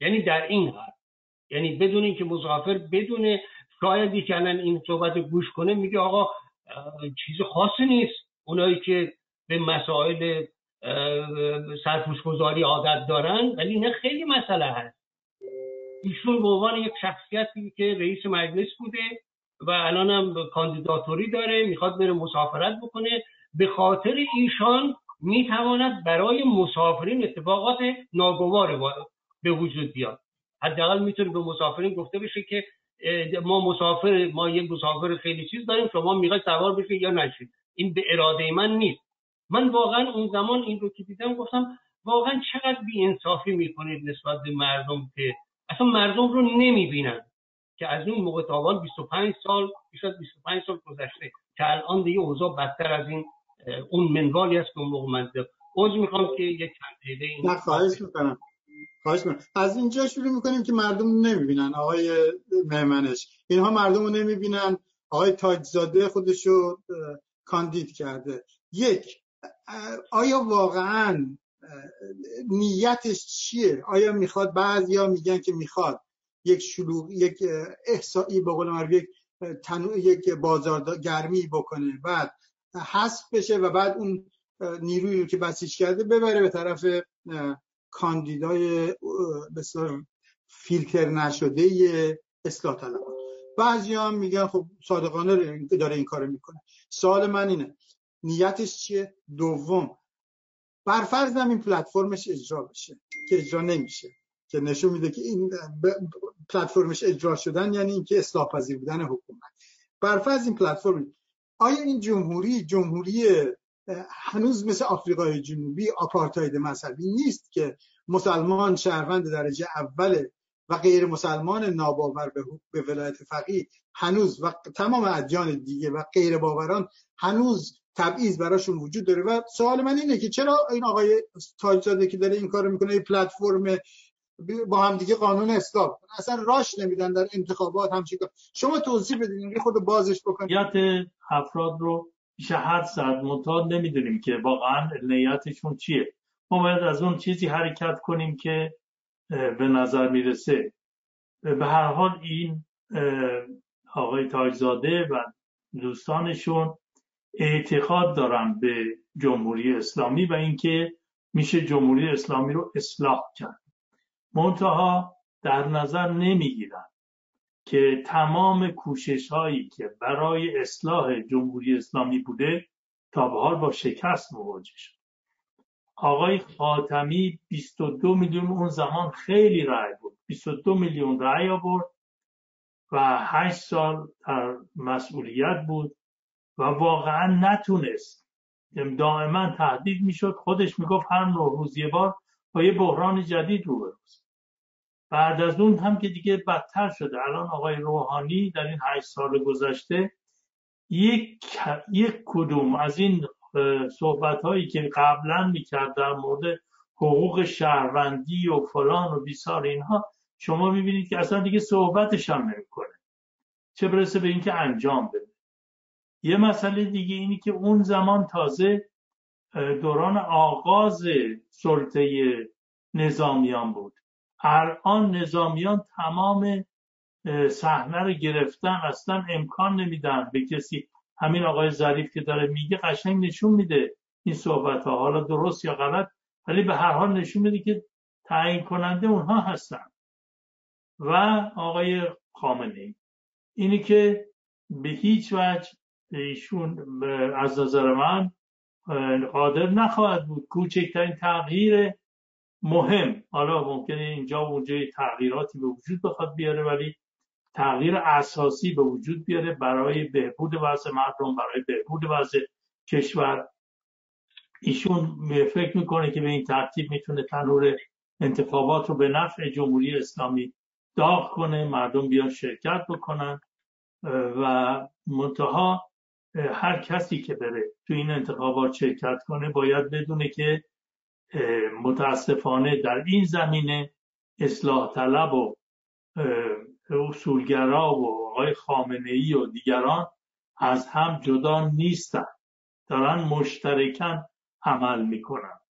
یعنی در این حال یعنی بدون اینکه مسافر بدون شاید که الان این صحبت گوش کنه میگه آقا چیز خاصی نیست. اونایی که به مسائل سرپوشگذاری عادت دارن ولی نه خیلی مسئله هست. ایشون به عنوان یک شخصیتی که رئیس مجلس بوده و الان هم کاندیداتوری داره می‌خواد بره مسافرت بکنه. به خاطر ایشان می‌تواند برای مسافرین اتفاقات ناگوار به وجود بیاد. حداقل می‌تونه به مسافرین گفته بشه که ما مسافر ما یک مسافر خیلی چیز داریم شما می‌خواید سوار بشید یا نشید این به اراده من نیست. من واقعا اون زمان این رو که دیدم گفتم واقعا چقدر بی انصافی می‌کنید نسبت به مردم که اصلا مردم رو نمی‌بینن که از اون موقع تا 25 سال بیشتر 25 سال گذشته که الان دیگه اوضاع بدتر از این اون منوالی است که اون موقع من می‌خوام که یک چند دقیقه این خواهش می‌کنم. خواهش می‌کنم. از اینجا شروع می‌کنیم که مردم نمی‌بینن. آقای مهمنش. اینها مردم رو نمی‌بینن. آقای تاجزاده خودشو کاندید کرده. یک آیا واقعا نیتش چیه؟ آیا می‌خواد بعضیا میگن که می‌خواد یک شلوغ یک احسایی به قول یک تنو یک بازار گرمی بکنه بعد حذف بشه و بعد اون نیرویی رو که بسیج کرده ببره به طرف کاندیدای بسیار فیلتر نشده اصلاح طلبان بعضی هم میگن خب صادقانه داره این کارو می‌کنه. سوال من اینه. نیتش چیه؟ دوم برفرض این پلتفرمش اجرا بشه که اجرا نمیشه که نشون میده که این پلتفرمش اجرا شدن یعنی اینکه اصلاح پذیر بودن حکومت. برفرض این پلتفرم آیا این جمهوری جمهوری هنوز مثل آفریقای جنوبی آپارتاید مذهبی نیست که مسلمان شهروند درجه اوله و غیر مسلمان ناباور به ولایت فقیه هنوز و تمام ادیان دیگه و غیر باوران هنوز تبعیض براشون وجود داره. و سوال من اینه که چرا این آقای تاجزاده که داره این کارو می‌کنه این پلتفرم با هم دیگه قانون اسلام اصلا راش نمیدن در انتخابات هم چیکار شما توضیح بدین خود بازش بکنید افراد رو میشه هر ساعت منتها نمی‌دونیم که واقعا نیتشون چیه. ما باید از اون چیزی حرکت کنیم که به نظر می‌رسه. به هر حال این آقای تاجزاده و دوستانشون اعتقاد دارن به جمهوری اسلامی و اینکه میشه جمهوری اسلامی رو اصلاح کرد. منتها در نظر نمی‌گیرن که تمام کوشش هایی که برای اصلاح جمهوری اسلامی بوده تا به حال با شکست مواجه شد. آقای خاتمی 22 میلیون اون زمان خیلی رأی بود 22 میلیون رأی آورد و 8 سال در مسئولیت بود. و واقعا نتونست. دائما تهدید می‌شد. خودش می‌گفت هر روز یه بار با یه بحران جدید رو بعد از اون هم که دیگه بدتر شده. الان آقای روحانی در این هشت سال گذشته یک, یک کدوم از این صحبت هایی که قبلا می‌کرد در مورد حقوق شهروندی و فلان و بیسار اینها شما می‌بینید که اصلا دیگه صحبتش هم نمی‌کنه. چه برسه به اینکه انجام بده. یه مسئله دیگه اینی که اون زمان تازه دوران آغاز سلطه نظامیان بود. الان نظامیان تمام صحنه رو گرفتن اصلا امکان نمیدن به کسی. همین آقای ظریف که داره میگه قشنگ نشون میده این صحبت ها حالا درست یا غلط ولی به هر حال نشون میده که تعیین کننده اونها هستن. و آقای خامنه ای اینی که به هیچ وجه ایشون از نظر من قادر نخواهد بود. کوچکترین تغییر مهم. حالا ممکنه اینجا و اونجا تغییراتی به وجود بخواد بیاره ولی تغییر اساسی به وجود بیاره برای بهبود وضع مردم برای بهبود وضع کشور. ایشون فکر می‌کنه که به این ترتیب می‌تونه تنور انتخابات رو به نفع جمهوری اسلامی داغ کنه مردم بیان شرکت بکنن و منتها هر کسی که بره تو این انتخابات شرکت کنه باید بدونه که متاسفانه در این زمینه اصلاح طلب و اصولگرا و آقای خامنه ای و دیگران از هم جدا نیستند دارن مشترکن عمل می‌کنند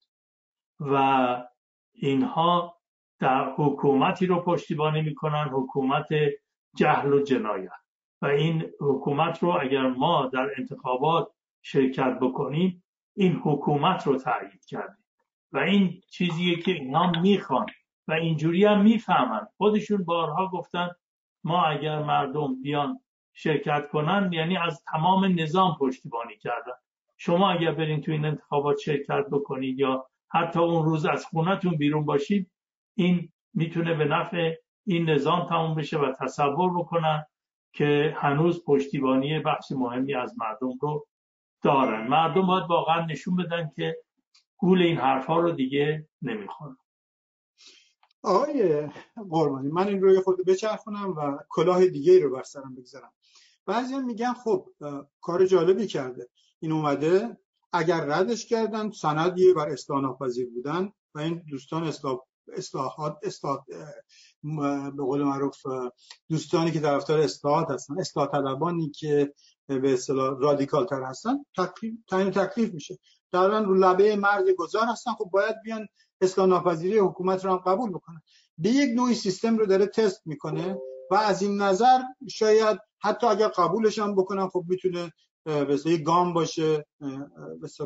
و اینها در حکومتی رو پشتیبانی می‌کنن حکومت جهل و جنایت. و این حکومت رو اگر ما در انتخابات شرکت بکنیم این حکومت رو تایید کردیم. و این چیزیه که اینا می‌خوان. و اینجوری هم می‌فهمن. خودشون بارها گفتن ما اگر مردم بیان شرکت کنن یعنی از تمام نظام پشتیبانی کردن. شما اگر برین تو این انتخابات شرکت بکنید یا حتی اون روز از خونتون بیرون باشید این می‌تونه به نفع این نظام تموم بشه و تصور بکنن که هنوز پشتیبانی بخش مهمی از مردم رو دارن. مردم باید واقعا نشون بدن که گول این حرفها رو دیگه نمی‌خورم آقای قربانی من این روی خود بچرخونم و کلاه دیگه رو بر سرم بگذارم. بعضی میگن خب کار جالبی کرده. این اومده اگر ردش کردن سندیه بر اصلاح ناپذیر بودن و این دوستان اصلاح اصلاحات اصلاح به قول معروف دوستانی که طرفدار اصلاحات هستن اصلاح طلبانی که به اصطلاح رادیکال تر هستن تکلیف تعیین تکلیف میشه. در رو لبه مرز گذار هستن خب باید بیان اصلاح ناپذیری حکومت رو هم قبول بکنن. به یک نوعی سیستم رو داره تست می‌کنه و از این نظر شاید حتی اگر قبولش هم بکنن خب می‌تونه به گام باشه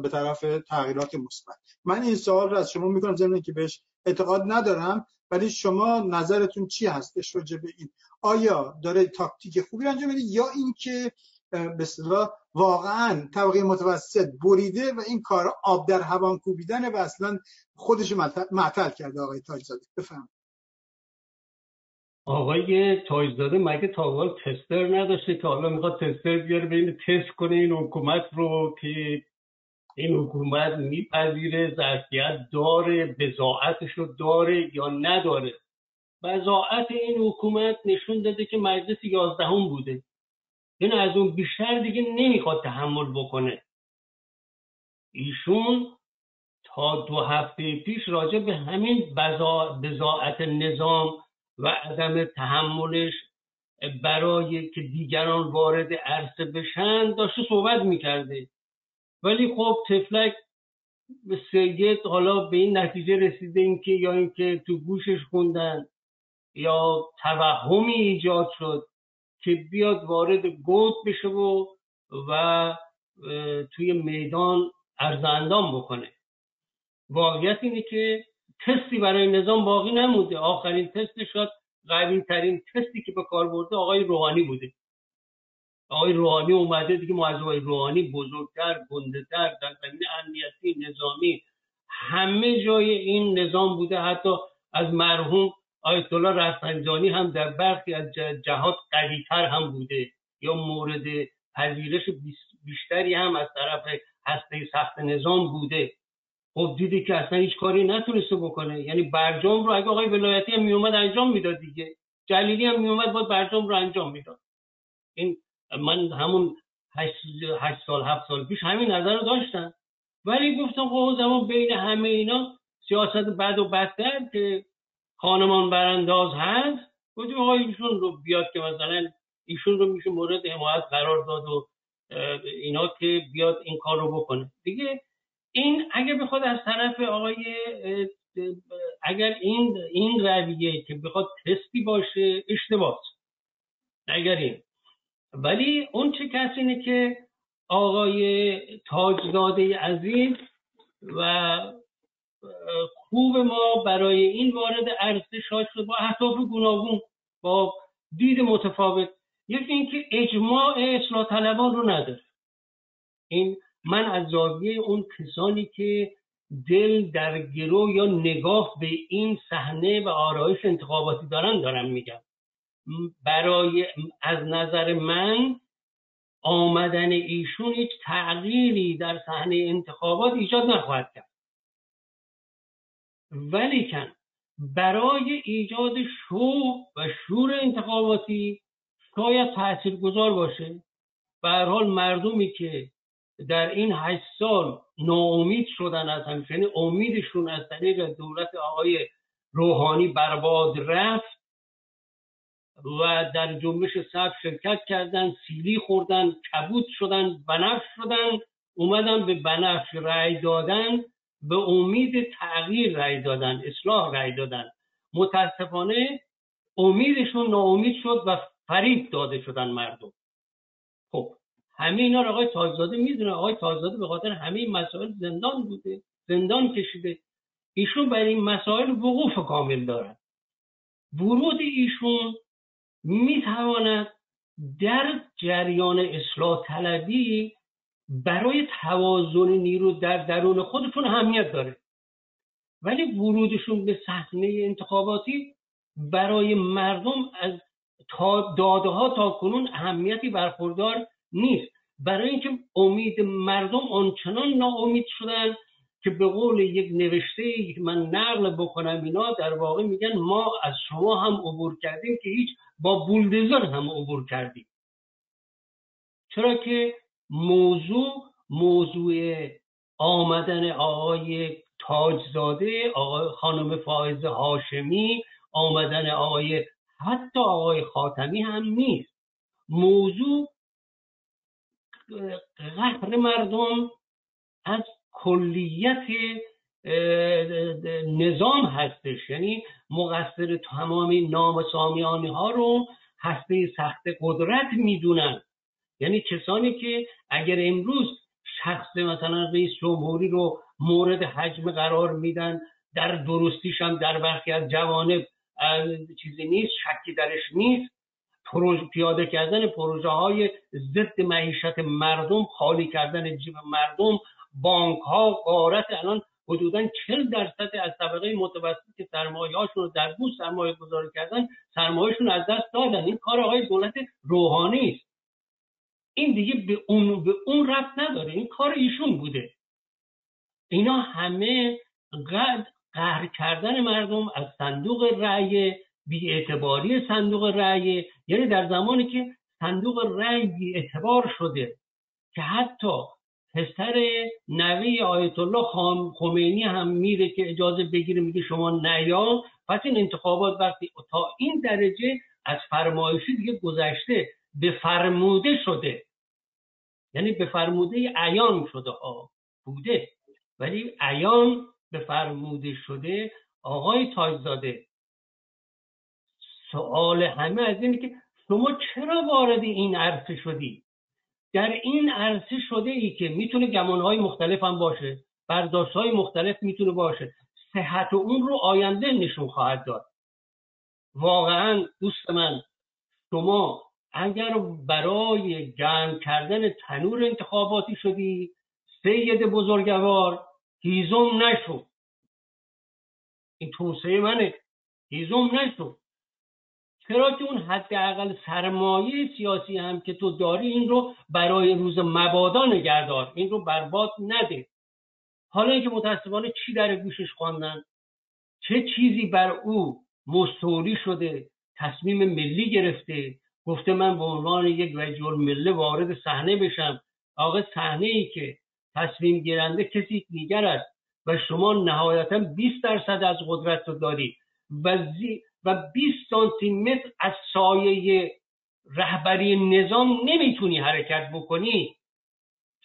به طرف تغییرات مثبت. من این سوال رو از شما می‌کنم ضمن که بهش اعتقاد ندارم. ولی شما نظرتون چی هستش راجع به این؟ آیا داره تاکتیک خوبی انجام میده یا اینکه به اصطلاح واقعا طبقه متوسط بریده و این کار آب در هوان کوبیدن و اصلا خودش معطل کرده آقای تاجزاده؟ بفهم آقای تاجزاده مگه تا تستر نداشته که حالا می‌خواد تستر بیاره بین تست کنه این حکومت رو که این حکومت میپذیره ظرفیت داره بزاعتش رو داره یا نداره. بزاعت این حکومت نشون داده که مجلس یازدهم بوده. این از اون بیشتر دیگه نمی‌خواد تحمل بکنه. ایشون تا دو هفته پیش راجع به همین بزاعت نظام و عدم تحملش برای که دیگران وارد عرصه بشن داشته صحبت می‌کرده. ولی خب تفلک سید حالا به این نتیجه رسیده اینکه یا اینکه تو گوشش خوندن یا توهمی ایجاد شد که بیاد وارد گود بشه و و توی میدان ارزندان بکنه. واقعیت اینه که تستی برای نظام باقی نمونده. آخرین تست شد قوی ترین تستی که به کار برده آقای روحانی بوده. آقای روحانی اومده دیگه ما از آقای روحانی بزرگتر گندهتر در زمین امنیتی نظامی همه جای این نظام بوده. حتی از مرحوم آیت الله رفسنجانی هم در برخی از جهات قویتر هم بوده یا مورد پذیرش بیشتری هم از طرف هسته سخت نظام بوده. خب دیدی که اصلا هیچ کاری نتونسته بکنه. یعنی برجام رو اگه آقای ولایتی هم میومد انجام می‌داد دیگه. جلیلی هم میومد باید برجام رو انجام می‌داد. این من همون هشت, سال هفت سال پیش همین نظر رو داشتم. ولی گفتم خب زمان بین همه اینا سیاست بد و بدتر که خانمان برانداز هست. گفتیم آقای ایشون رو بیاد که مثلا ایشون رو میشه مورد حمایت قرار داد و اینا که بیاد این کار رو بکنه. دیگه این اگر بخواد از طرف آقای اگر این این رویه که بخواد تستی باشه اشتباه اگر این ولی اون چه کسی اینه که آقای تاجزاده عزیز و خوب ما برای این وارد عرصه شاد شد با اهداف گوناگون با دید متفاوت. یکی اینکه اجماع اصلاح طلبان رو نداره. این من از زاویه اون کسانی که دل در گرو یا نگاه به این صحنه و آرایش انتخاباتی دارن دارم میگم. برای از نظر من آمدن ایشون هیچ تغییری در صحنه انتخابات ایجاد نخواهد کرد. ولیکن برای ایجاد شو و شور انتخاباتی شاید تأثیر گذار باشه. به حال مردمی که در این هشت سال ناامید شدن از همچنین امیدشون از طریق دولت آقای روحانی برباد رفت و در جنبش سب شرکت کردن سیلی خوردن کبود شدن بنفش شدن. اومدن به بنفش رأی دادن به امید تغییر رأی دادن اصلاح رأی دادن. متاسفانه امیدشون ناامید شد و فریب داده شدن مردم. خب همه اینا رو آقای تاجزاده می‌دونه. آقای تاجزاده به خاطر همه این مسائل زندان بوده زندان کشیده. ایشون برای این مسائل وقوف کامل دارن. ورود ایشون می‌تواند در جریان اصلاح طلبی برای توازن نیرو در درون خودشون اهمیت داره. ولی ورودشون به صحنه انتخاباتی برای مردم از داده ها تا کنون اهمیتی برخوردار نیست. برای اینکه امید مردم آنچنان ناامید شدن که به قول یک نوشته من نقل بکنم اینا در واقع میگن ما از شما هم عبور کردیم که هیچ با بولدزر هم عبور کردیم. چرا که موضوع موضوع آمدن آقای تاجزاده آقای خانم فائز هاشمی آمدن آقای حتی آقای خاتمی هم نیست. موضوع قهر مردم از کلیت نظام هستش. یعنی مقصر تمام نام سامیانی ها رو هسته سخت قدرت می‌دونن. یعنی کسانی که اگر امروز شخص مثلا رئیس جمهوری رو مورد حجم قرار میدن در درستیش هم در برخی از جوانب چیزی نیست شکی درش نیست پیاده کردن پروژه های ضد معیشت مردم خالی کردن جیب مردم بانک ها قارت الان حدودا 40 درصد از طبقه متوسط که سرمایه رو در بورس سرمایه گذاری کردن سرمایهشون از دست دادن. این کار آقای دولت روحانی است. این دیگه به اون به اون ربط نداره. این کار ایشون بوده. اینا همه قهر کردن مردم از صندوق رأی بیاعتباری صندوق رأی. یعنی در زمانی که صندوق رأی بیاعتبار شده که حتی پسر نوی آیت الله خمینی هم میره که اجازه بگیره میگه شما نیا پس این انتخابات وقتی تا این درجه از فرمایشی دیگه گذشته به فرموده شده. یعنی به فرموده عیان شده ها بوده. ولی عیان به فرموده شده آقای تاجزاده. سوال همه از اینه که شما چرا وارد این عرصه شدی؟ در این عرصه شده ای که می‌تونه گمانهای مختلف هم باشه برداشت های مختلف می‌تونه باشه صحت اون رو آینده نشون خواهد داد. واقعا دوست من شما اگر برای گرم کردن تنور انتخاباتی شدی سید بزرگوار هیزم نشو. این توصیه منه. هیزم نشو. چرا که اون حداقل سرمایه سیاسی هم که تو داری این رو برای روز مبادا نگردار این رو برباد نده. حالا اینکه متاسفانه چی در گوشش خواندن؟ چه چیزی بر او مستوری شده تصمیم ملی گرفته؟ گفته من به عنوان یک رجل مله وارد صحنه بشم. آقا صحنه ای که تصمیم گیرنده کسی دیگر است و شما نهایتا 20 درصد از قدرت رو داری. و, و 20 سانتی متر از سایه رهبری نظام نمی‌تونی حرکت بکنی.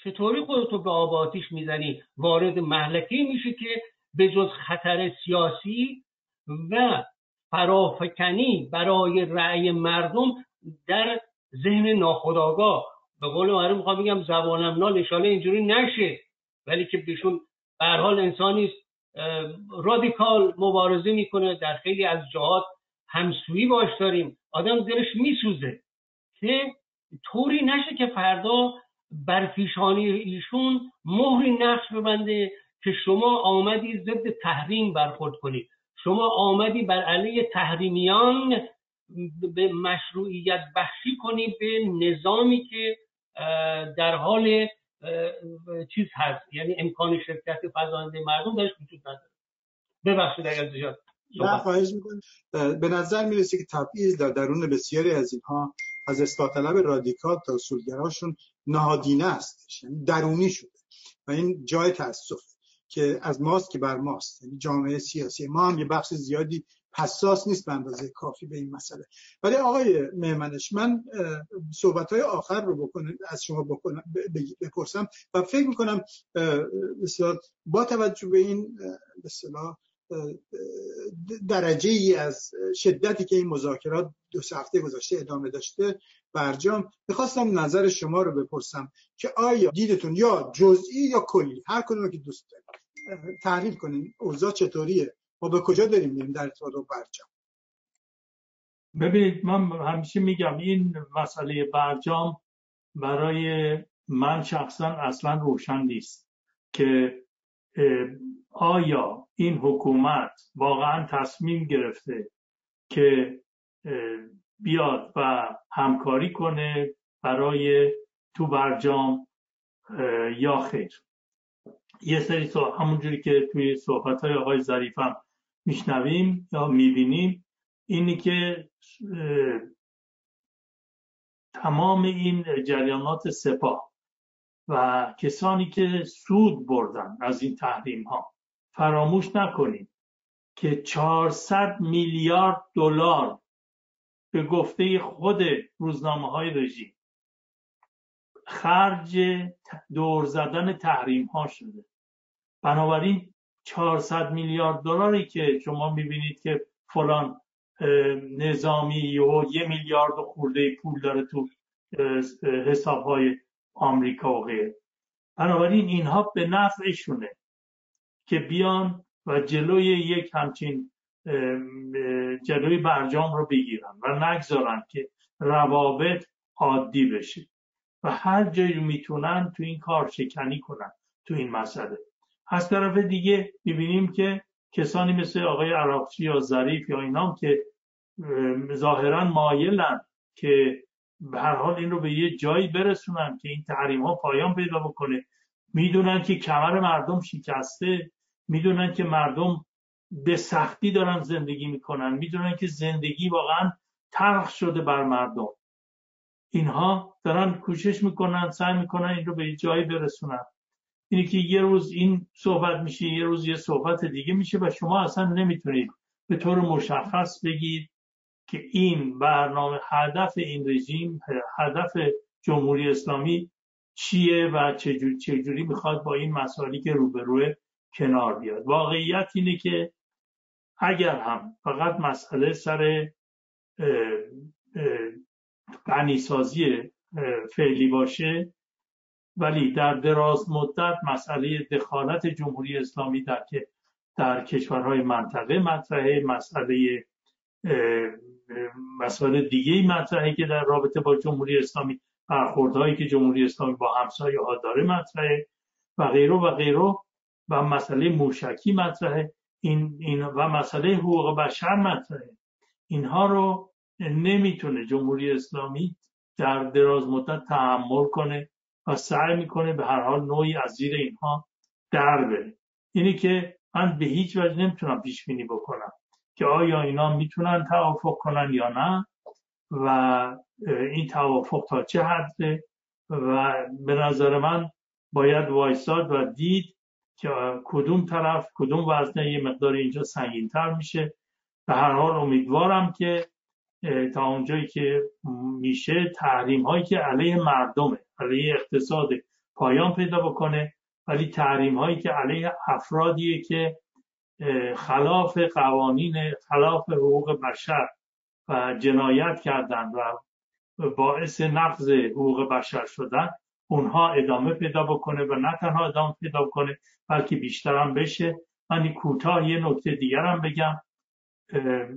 چطوری خودتو به آب آتیش می‌زنی؟ وارد محلکی میشه که به جز خطر سیاسی و فرافکنی برای رأی مردم در ذهن ناخداگاه به قول معروف می‌خوام بگم زبانم نال اشاله اینجوری نشه ولی که بهشون به حال انسانی رادیکال مبارزه می‌کنه در خیلی از جهات. همسویی باش داریم. آدم دلش میسوزه. که طوری نشه که فردا بر پیشانی ایشون مهری نقش ببنده که شما آمدی ضد تحریم برخورد کنید شما آمدی بر علیه تحریمیان به مشروعیت بخشی کنی به نظامی که در حال چیز هست. یعنی امکان شرکت فضاینده مردم درش وجود نداره. ببخشید اگر نه خواهش به نظر می‌رسه که تبعیض در درون بسیاری از اینها از اصلاح طلب رادیکال تا اصولگراشون نهادینه است. یعنی درونی شده. و این جای تاسف که از ماست که بر ماست. یعنی جامعه سیاسی ما هم یه بخش زیادی حساس نیست به اندازه کافی به این مسئله. ولی آقای مهمنش من صحبت های آخر رو بکنم از شما بکنم بپرسم و فکر می‌کنم با توجه به این بسیار درجه ای از شدتی که این مذاکرات دو هفته گذاشته ادامه داشته برجام. می‌خواستم نظر شما رو بپرسم که آیا دیدتون یا جزئی یا کلی؟ هر کدوم که دوست دارید. تحلیل کنین. اوضاع چطوریه؟ ما به کجا داریم میریم در ارتباط برجام؟ ببینید من همیشه میگم این مسئله برجام برای من شخصا اصلا روشن نیست که آیا این حکومت واقعا تصمیم گرفته که بیاد و همکاری کنه برای تو برجام یا خیر؟ یه سری همونجوری که توی صحبت های آقای ظریفم میشنویم یا می‌بینیم اینی که تمام این جریانات سپاه و کسانی که سود بردن از این تحریم ها فراموش نکنید که 400 میلیارد دلار به گفته خود روزنامه های رژیم خرج دور زدن تحریم ها شده. بنابراین 400 میلیارد دلاری که شما می‌بینید که فلان نظامی و یه میلیارد خورده پول داره تو حساب های آمریکا و غیر بنابراین اینها به نفعشونه. که بیان و جلوی یک همچین جلوی برجام رو بگیرن و نگذارن که روابط عادی بشه. و هر جایی می‌تونن تو این کار شکنی کنن تو این مسئله. از طرف دیگه می‌بینیم که کسانی مثل آقای عراقچی یا ظریف یا اینام که ظاهرا مایلن که به هر حال این رو به یه جایی برسونن که این تحریم ها پایان پیدا بکنه. می‌دونن که کمر مردم شکسته می‌دونن که مردم به سختی دارن زندگی می‌کنن می‌دونن که زندگی واقعا ترخ شده بر مردم. اینها دارن کوشش می‌کنن سعی می‌کنن این رو به جایی برسونن. اینه که یه روز این صحبت میشه یه روز یه صحبت دیگه میشه و شما اصلا نمی‌تونید به طور مشخص بگید که این برنامه هدف این رژیم هدف جمهوری اسلامی چیه و چجوری, چجوری می‌خواد با این مسائلی که روبروه کنار بیاد. واقعیت اینه که اگر هم فقط مسئله سر غنیسازی فعلی باشه ولی در دراز مدت مسئله دخالت جمهوری اسلامی در که در کشورهای منطقه مطرحه مسئله مسائل دیگه مطرحه که در رابطه با جمهوری اسلامی برخوردهایی که جمهوری اسلامی با همسایه ها داره مطرحه و غیره و غیره و مسئله موشکی مطرحه. این, این و مسئله حقوق بشر مطرحه. اینها رو نمی‌تونه جمهوری اسلامی در دراز مدت تحمل کنه و سعی می‌کنه به هر حال نوعی از زیر اینها در بره. اینی که من به هیچ وجه نمی‌تونم پیش بینی بکنم که آیا اینا می‌تونن توافق کنن یا نه. و این توافق تا چه حده و به نظر من باید وایساد و دید که کدوم طرف کدوم وزنه یه مقدار اینجا سنگینتر میشه. به هر حال امیدوارم که تا اونجایی که میشه تحریم هایی که علیه مردمه علیه اقتصاد پایان پیدا بکنه ولی تحریم هایی که علیه افرادیه که خلاف قوانین خلاف حقوق بشر و جنایت کردن و باعث نقض حقوق بشر شدن اونها ادامه پیدا بکنه و نه تنها ادامه پیدا بکنه بلکه بیشتر هم بشه. من کوتاه یه نکته دیگر بگم.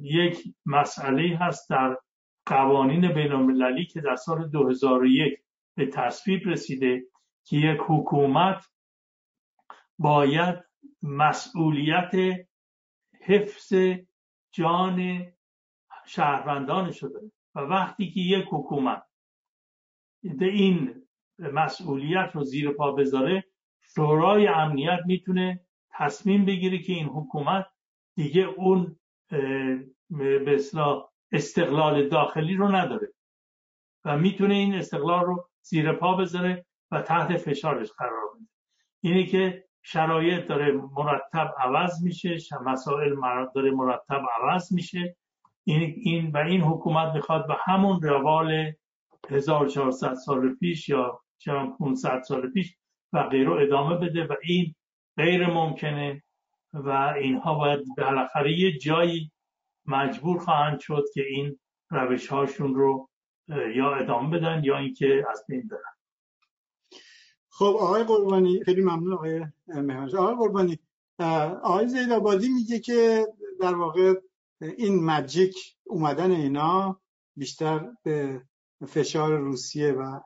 یک مسئله هست در قوانین بین المللی که در سال 2001 به تصویب رسیده که یک حکومت باید مسئولیت حفظ جان شهروندان شده. و وقتی که یک حکومت این مسئولیت رو زیر پا بذاره شورای امنیت می‌تونه تصمیم بگیره که این حکومت دیگه اون به استقلال داخلی رو نداره و می‌تونه این استقلال رو زیر پا بذاره و تحت فشارش قرار بده. اینه که شرایط داره مرتب عوض میشه مسائل داره مرتب عوض میشه این, این و این حکومت می‌خواد به همون روال 1400 سال پیش یا 500 سال پیش و غیره ادامه بده و این غیر ممکنه و اینها باید بالاخره یه جایی مجبور خواهند شد که این روش هاشون رو یا ادامه بدن یا اینکه از بین برن. خب آقای قربانی خیلی ممنون آقای مهمانش آقای قربانی آقای زیدآبادی میگه که در واقع این مجیک اومدن اینا بیشتر به فشار روسیه و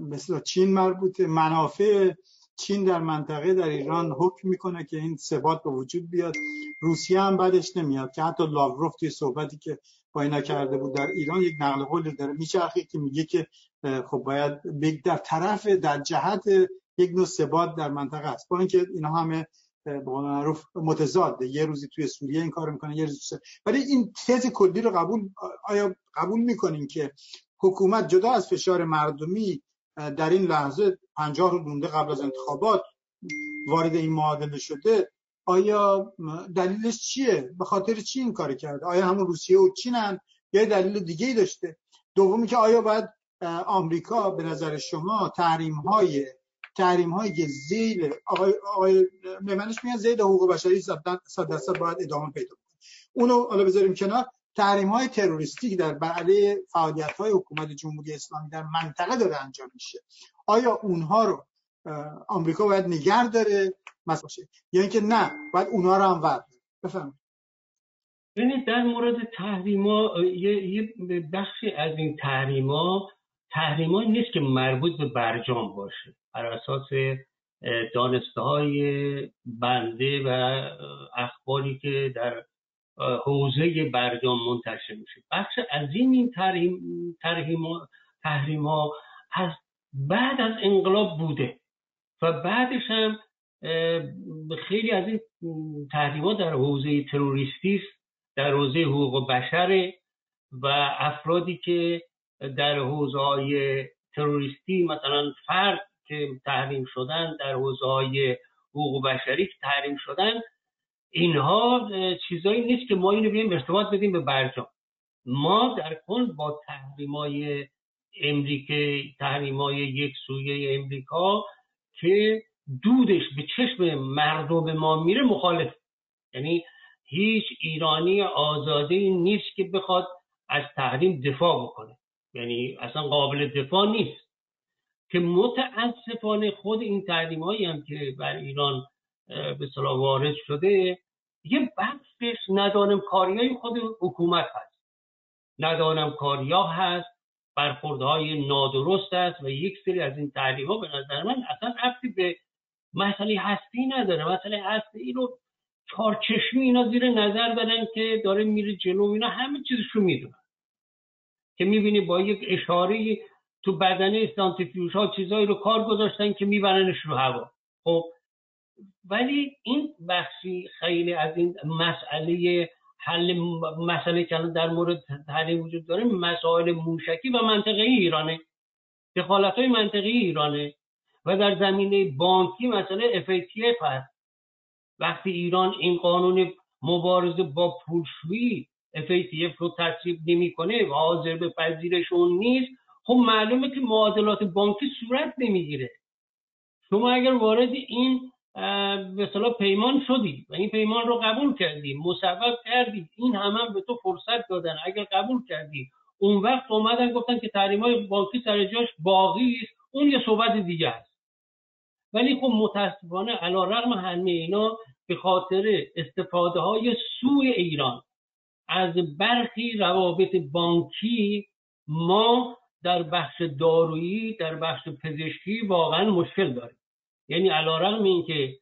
مثل چین مربوطه. منافع چین در منطقه در ایران حکم می‌کنه که این ثبات به وجود بیاد. روسیه هم بعدش نمیاد که حتی لاوروف توی صحبتی که با اینا کرده بود در ایران یک نقل قولی داره. میچرخه که میگه که خب باید در طرف در جهت یک نوع ثبات در منطقه است. با اینکه اینا همه به معروف متضاده یه روزی توی سوریه این کار می‌کنه یه روزی ولی این تز کلی رو قبول آیا قبول می‌کنین که حکومت جدا از فشار مردمی در این لحظه پنجاه رو مونده قبل از انتخابات وارد این معادله شده آیا دلیلش چیه؟ به خاطر چی این کار کرده آیا همون روسیه و چینن؟ یا دلیل دیگه ای داشته؟ دومی که آیا باید آمریکا به نظر شما تحریم های تحریم های زیل آقای آقای مهمنش میگن زیل حقوق بشری صد باید ادامه پیدا کنه. اونو حالا بذاریم کنار. تحریم های تروریستی در علیه فعالیت های حکومت جمهوری اسلامی در منطقه داره انجام میشه. آیا اونها رو آمریکا باید نگر داره؟ مثلا یا اینکه نه باید اونها رو هم ورد بفرمایید. ببینید در مورد تحریما یه بخشی از این تحریما تحریمایی نیست که مربوط به برجام باشه. بر اساس دانسته های بنده و اخباری که در حوزه برجام منتشر میشه. بخش عظیم این تحریم ها از بعد از انقلاب بوده و بعدش هم خیلی از این تحریمات در حوزه تروریستی در حوزه حقوق بشر و افرادی که در حوزه های تروریستی مثلا فرد که تحریم شدن در حوزه های حقوق بشری که تحریم شدن اینها چیزایی نیست که ما اینو بیایم ارتباط بدیم به برجام. ما در کل با تحریمای امریکا تحریمای یک سویه امریکا که دودش به چشم مردم ما میره مخالف یعنی هیچ ایرانی آزاده نیست که بخواد از تحریم دفاع بکنه. یعنی اصلا قابل دفاع نیست. که متاسفانه خود این تحریم هایی هم که بر ایران به صلاح وارد شده یه بخشش ندانم کاری های خود حکومت هست. ندانم کاری ها هست برخوردهای نادرست است و یک سری از این تحریم ها به نظر من اصلا رفتی به مسئله هستی نداره. مسئله هستی رو چارچشمی اینا زیر نظر دارن که داره میره جلو اینا همه چیزشو می‌دونن که می‌بینی با یک اشاره تو بدنه سانتریفیوژ ها چیزایی رو کار گذاشتن که میبرنش رو هوا. خب ولی این بخشی خیلی از این مسئله حل مسئله که در مورد حل وجود داره مسائل موشکی و منطقه ایرانه. دخالت های منطقه ایرانه و در زمینه بانکی مسئله FATF هست. وقتی ایران این قانون مبارزه با پولشویی FATF رو تصویب نمی‌کنه و حاضر به پذیرش اون نیست. خب معلومه که معادلات بانکی صورت نمی‌گیره. شما اگر وارد این به صلاح پیمان شدی و این پیمان رو قبول کردی مصوب کردی این هم به تو فرصت دادن. اگر قبول کردی اون وقت اومدن گفتن که تحریم های بانکی سر جاش باقی است. اون یه صحبت دیگه است. ولی خب متاسفانه علا رقم همه اینا به خاطر استفاده های سوی ایران از برخی روابط بانکی ما در بخش دارویی در بخش پزشکی واقعا مشکل داریم. یعنی علا رقم این که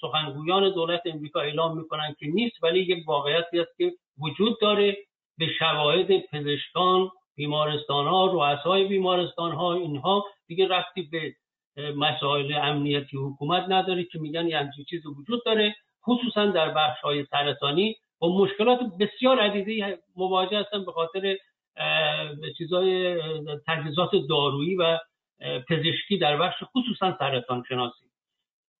سخنگویان دولت امریکا اعلام می‌کنن که نیست ولی یک واقعیتی است که وجود داره به شواهد پزشکان بیمارستان ها رؤسای بیمارستان ها اینها دیگه رفتی به مسائل امنیتی حکومت نداره که میگن یه همچین چیز وجود داره خصوصا در بخش های سرطانی با مشکلات بسیار عدیده مواجه هستن به خاطر چیزهای تجهیزات دارویی و پزشکی در بخش خصوصا سرطان شناسی.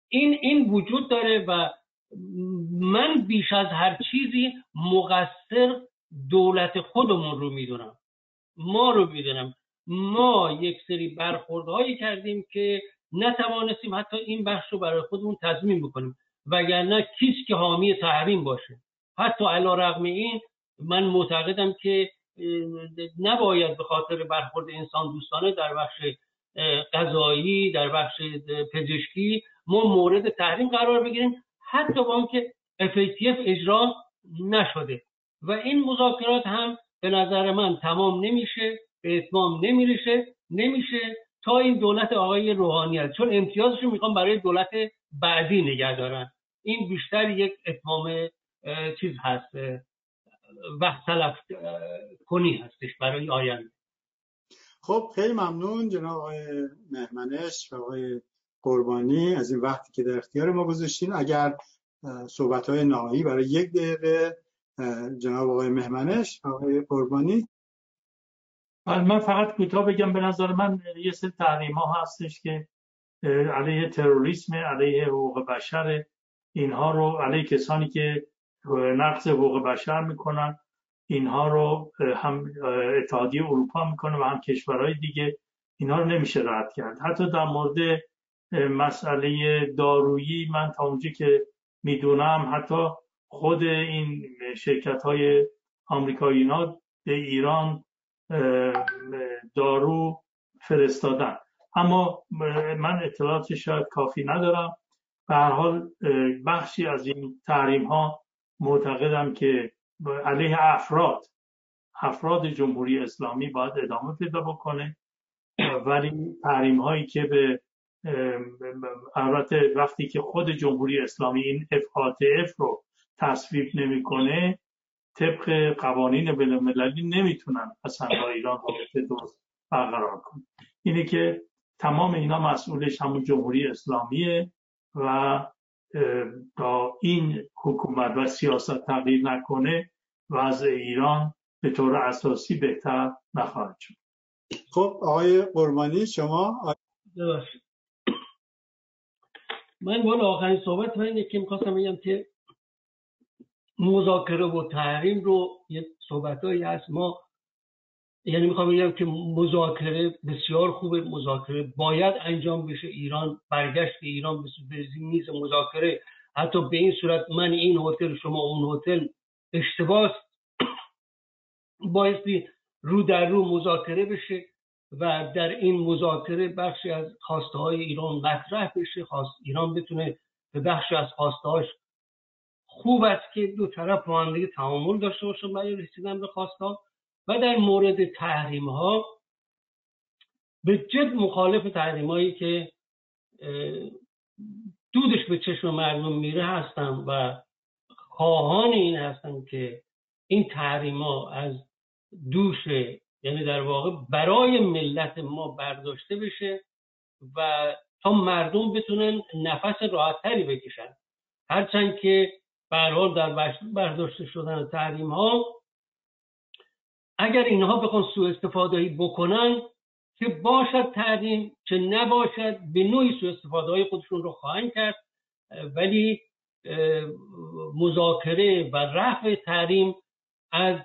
این این وجود داره و من بیش از هر چیزی مقصر دولت خودمون رو می‌دونم. ما رو می‌دونم. ما یک سری برخوردهایی کردیم که نتوانستیم حتی این بخش رو برای خودمون تضمین بکنیم. وگرنه کیست که حامی تحریم باشه. حتی علا رقم این من معتقدم که نباید به خاطر برخورد انسان دوستانه در بخش غذایی در بخش پزشکی ما مورد تحریم قرار بگیریم حتی با اینکه FATF اجرا نشده. و این مذاکرات هم به نظر من تمام نمیشه به اتمام نمیرشه نمیشه تا این دولت آقای روحانی چون امتیازش رو برای دولت بعدی نگه دارن این بیشتر یک اتمام چیز هست وقت تلف کنی هستش برای آینده. خب خیلی ممنون جناب آقای مهمنش و آقای قربانی از این وقتی که در اختیار ما گذاشتین. اگر صحبت های نهایی برای یک دقیقه جناب آقای مهمنش و آقای قربانی. من فقط کوتاه بگم به نظر من یه سری تحریم ها هستش که علیه تروریسم علیه حقوق بشر اینها رو علیه کسانی که نقض حقوق بشر می‌کنن. اینها رو هم اتحادیه اروپا می‌کنه و هم کشورهای دیگه اینها رو نمیشه رد کرد. حتی در مورد مسئله دارویی من تا اونجا که می‌دونم حتی خود این شرکت های آمریکایی به ایران دارو فرستادن. اما من اطلاعات شاید کافی ندارم. به هر حال بخشی از این تحریم ها معتقدم که علیه افراد افراد جمهوری اسلامی باید ادامه پیدا بکنه. ولی تحریم هایی که به البته وقتی که خود جمهوری اسلامی این FATF رو تصویب نمی‌کنه طبق قوانین بین المللی نمی‌تونن اصلا با ایران رابطه درست برقرار کنن. اینه که تمام اینا مسئولش همون جمهوری اسلامیه و تا این حکومت و سیاست تغییر نکنه وضع ایران به طور اساسی بهتر نخواهد شد. خب آقای قربانی شما؟ من بالا آخرین صحبت من که می‌خواستم بگم که مذاکره و تحریم رو یه صحبتهایی هست. ما یعنی می‌خوام بگم که مذاکره بسیار خوبه مذاکره باید انجام بشه. ایران برگشت ایران به میز مذاکره. حتی به این صورت من این هتل شما اون هتل اشتباس بایستی رو در رو مذاکره بشه و در این مذاکره بخشی از خواسته های ایران مطرح بشه. خواست ایران بتونه به بخشی از خواسته هاش خوب است که دو طرف با هم تعامل داشته باشن برای رسیدن به خواسته و در مورد تحریم ها به جد مخالف تحریم هایی که دودش به چشم مردم میره هستم و خواهان این هستم که این تحریم ها از دوش یعنی در واقع برای ملت ما برداشته بشه و تا مردم بتونن نفس راحتتری بکشن. هرچند که به در برداشته شدن تحریم ها اگر اینها بخوان سوء استفاده بکنن که باشد تحریم چه نباشد به نوعی سوء استفاده های خودشون رو خواهند کرد. ولی مذاکره و رفع تحریم از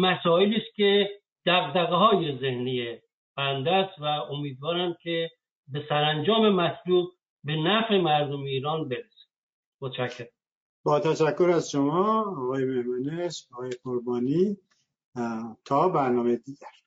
مسائلی است که دقدقه های ذهنی بنده است و امیدوارم که به سرانجام مطلوب به نفع مردم ایران برسه. متشکرم. با تشکر از شما آقای مهمنش آقای قربانی. تا برنامه دیگر.